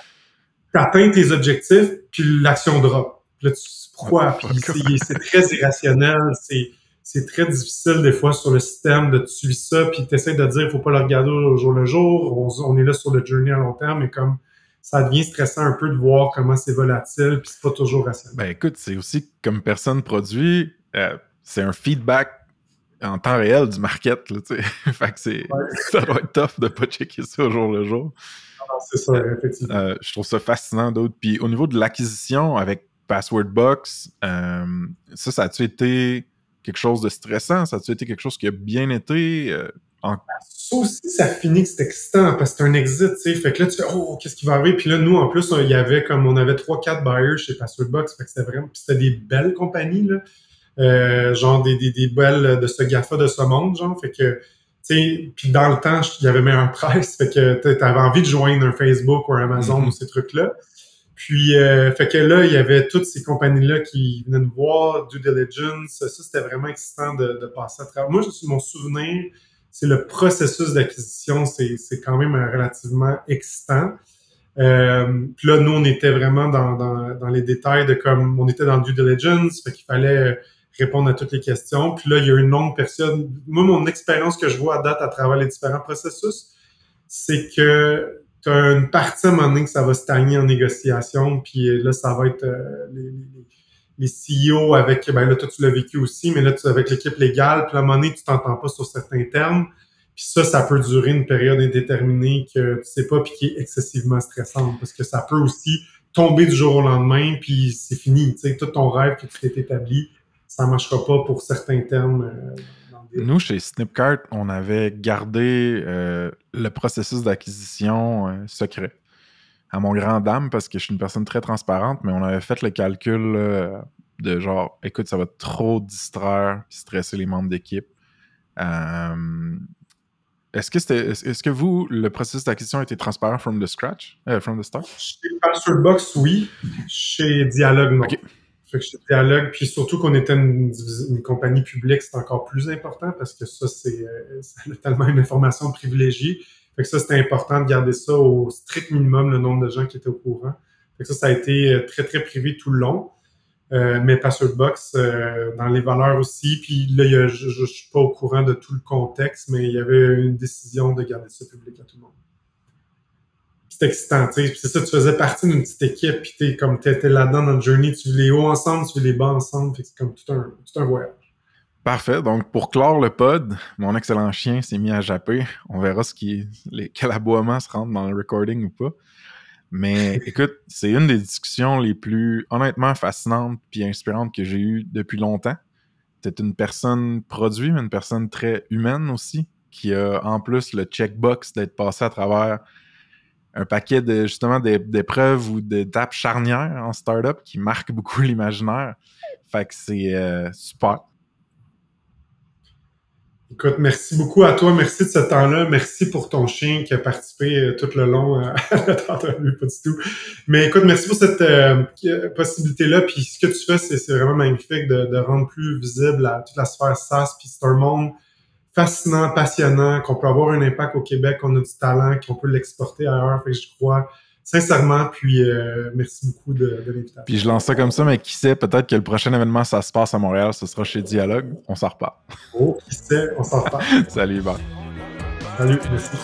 Tu atteins tes objectifs, puis l'action drop. Là, tu, pourquoi? Puis c'est très irrationnel, c'est c'est très difficile des fois sur le système de tu suis ça, puis tu essaies de dire il faut pas le regarder au jour le jour, on, on, est là sur le journey à long terme, mais comme ça devient stressant un peu de voir comment c'est volatile, puis c'est pas toujours rationnel. Ben écoute, c'est aussi comme personne produit, euh, c'est un feedback en temps réel du market. Là, fait que c'est, ça doit être tough de pas checker ça au jour le jour. c'est ça, effectivement. Euh, je trouve ça fascinant d'autres. Puis au niveau de l'acquisition avec Password Box, euh, ça, ça a-tu été quelque chose de stressant? Ça a-tu été quelque chose qui a bien été? en... Ça aussi, ça finit que c'est excitant parce que c'est un exit, tu sais. Fait que là, tu fais, oh, qu'est-ce qui va arriver? Puis là, nous, en plus, il y avait comme, on avait 3-4 buyers chez Password Box. Fait que c'était vraiment, puis c'était des belles compagnies, là. Euh, genre des, des, des, belles de ce GAFA de ce monde, genre. Fait que, tu sais, puis dans le temps, il y avait meilleur price, fait que tu avais envie de joindre un Facebook ou un Amazon mm-hmm. ou ces trucs-là. Puis, euh, fait que là, il y avait toutes ces compagnies-là qui venaient nous voir, due diligence. Ça, c'était vraiment excitant de, de, passer à travers. Moi, mon souvenir, c'est le processus d'acquisition, c'est, c'est quand même relativement excitant. Euh, puis là, nous, on était vraiment dans, dans, dans, les détails de comme on était dans due diligence, fait qu'il fallait répondre à toutes les questions. Puis là, il y a une longue période. Moi, mon expérience que je vois à date à travers les différents processus, c'est que tu as une partie à un moment donné que ça va stagner en négociation, puis là, ça va être euh, les, CEO avec, ben là, toi, tu l'as vécu aussi, mais là, tu es avec l'équipe légale, puis à un moment donné, tu t'entends pas sur certains termes. Puis ça, ça peut durer une période indéterminée que tu sais pas, puis qui est excessivement stressante, parce que ça peut aussi tomber du jour au lendemain, puis c'est fini. Tu sais, tout ton rêve que tu t'es établi, ça marchera pas pour certains termes. Euh, Nous, chez Snipcart, on avait gardé euh, le processus d'acquisition euh, secret. À mon grand dame, parce que je suis une personne très transparente, mais on avait fait le calcul de genre, écoute, ça va trop distraire et stresser les membres d'équipe. Est-ce que, c'était, est-ce que vous, le processus d'acquisition était transparent from the scratch, from the start? Chez Passwordbox, oui. Chez Dialogue, non. Fait que je dialogue, puis surtout qu'on était une, compagnie publique, c'est encore plus important parce que ça, c'est euh, tellement une information privilégiée. Fait que ça, c'était important de garder ça au strict minimum, le nombre de gens qui étaient au courant. Fait que ça, ça a été euh, très, très privé tout le long. Euh, mais Passwordbox, euh, dans les valeurs aussi. Puis là, je, je, suis pas au courant de tout le contexte, mais il y avait une décision de garder ça public à tout le monde c'est excitant, tu sais. c'est ça, tu faisais partie d'une petite équipe, puis t'es comme t'étais là-dedans dans le journey, tu vis les hauts ensemble, tu vis les bas ensemble, c'est comme tout un, tout un voyage. Parfait. Donc, pour clore le pod, mon excellent chien s'est mis à japper. On verra ce qui, les, quel aboiement se rentre dans le recording ou pas. Mais écoute, c'est une des discussions les plus honnêtement fascinantes puis inspirantes que j'ai eues depuis longtemps. T'es une personne produit, mais une personne très humaine aussi, qui a en plus le checkbox d'être passé à travers un paquet de justement d'épreuves ou d'étapes charnières en startup qui marquent beaucoup l'imaginaire. Fait que c'est euh, super. Écoute, merci beaucoup à toi. Merci de ce temps-là. Merci pour ton chien qui a participé euh, tout le long euh, à notre entrevue, pas du tout. Mais écoute, merci pour cette possibilité-là. Puis ce que tu fais, c'est vraiment magnifique de, rendre plus visible toute la sphère SaaS. Puis c'est un monde fascinant, passionnant, qu'on peut avoir un impact au Québec, qu'on a du talent, qu'on peut l'exporter ailleurs. Fait que je crois sincèrement. Puis euh, merci beaucoup de, de l'invitation. Puis je lance ça comme ça, mais qui sait, peut-être que le prochain événement, ça se passe à Montréal, ce sera chez Dialogue. On s'en repart. Oh, qui sait, on s'en repart. Salut, Yvan. Salut, merci.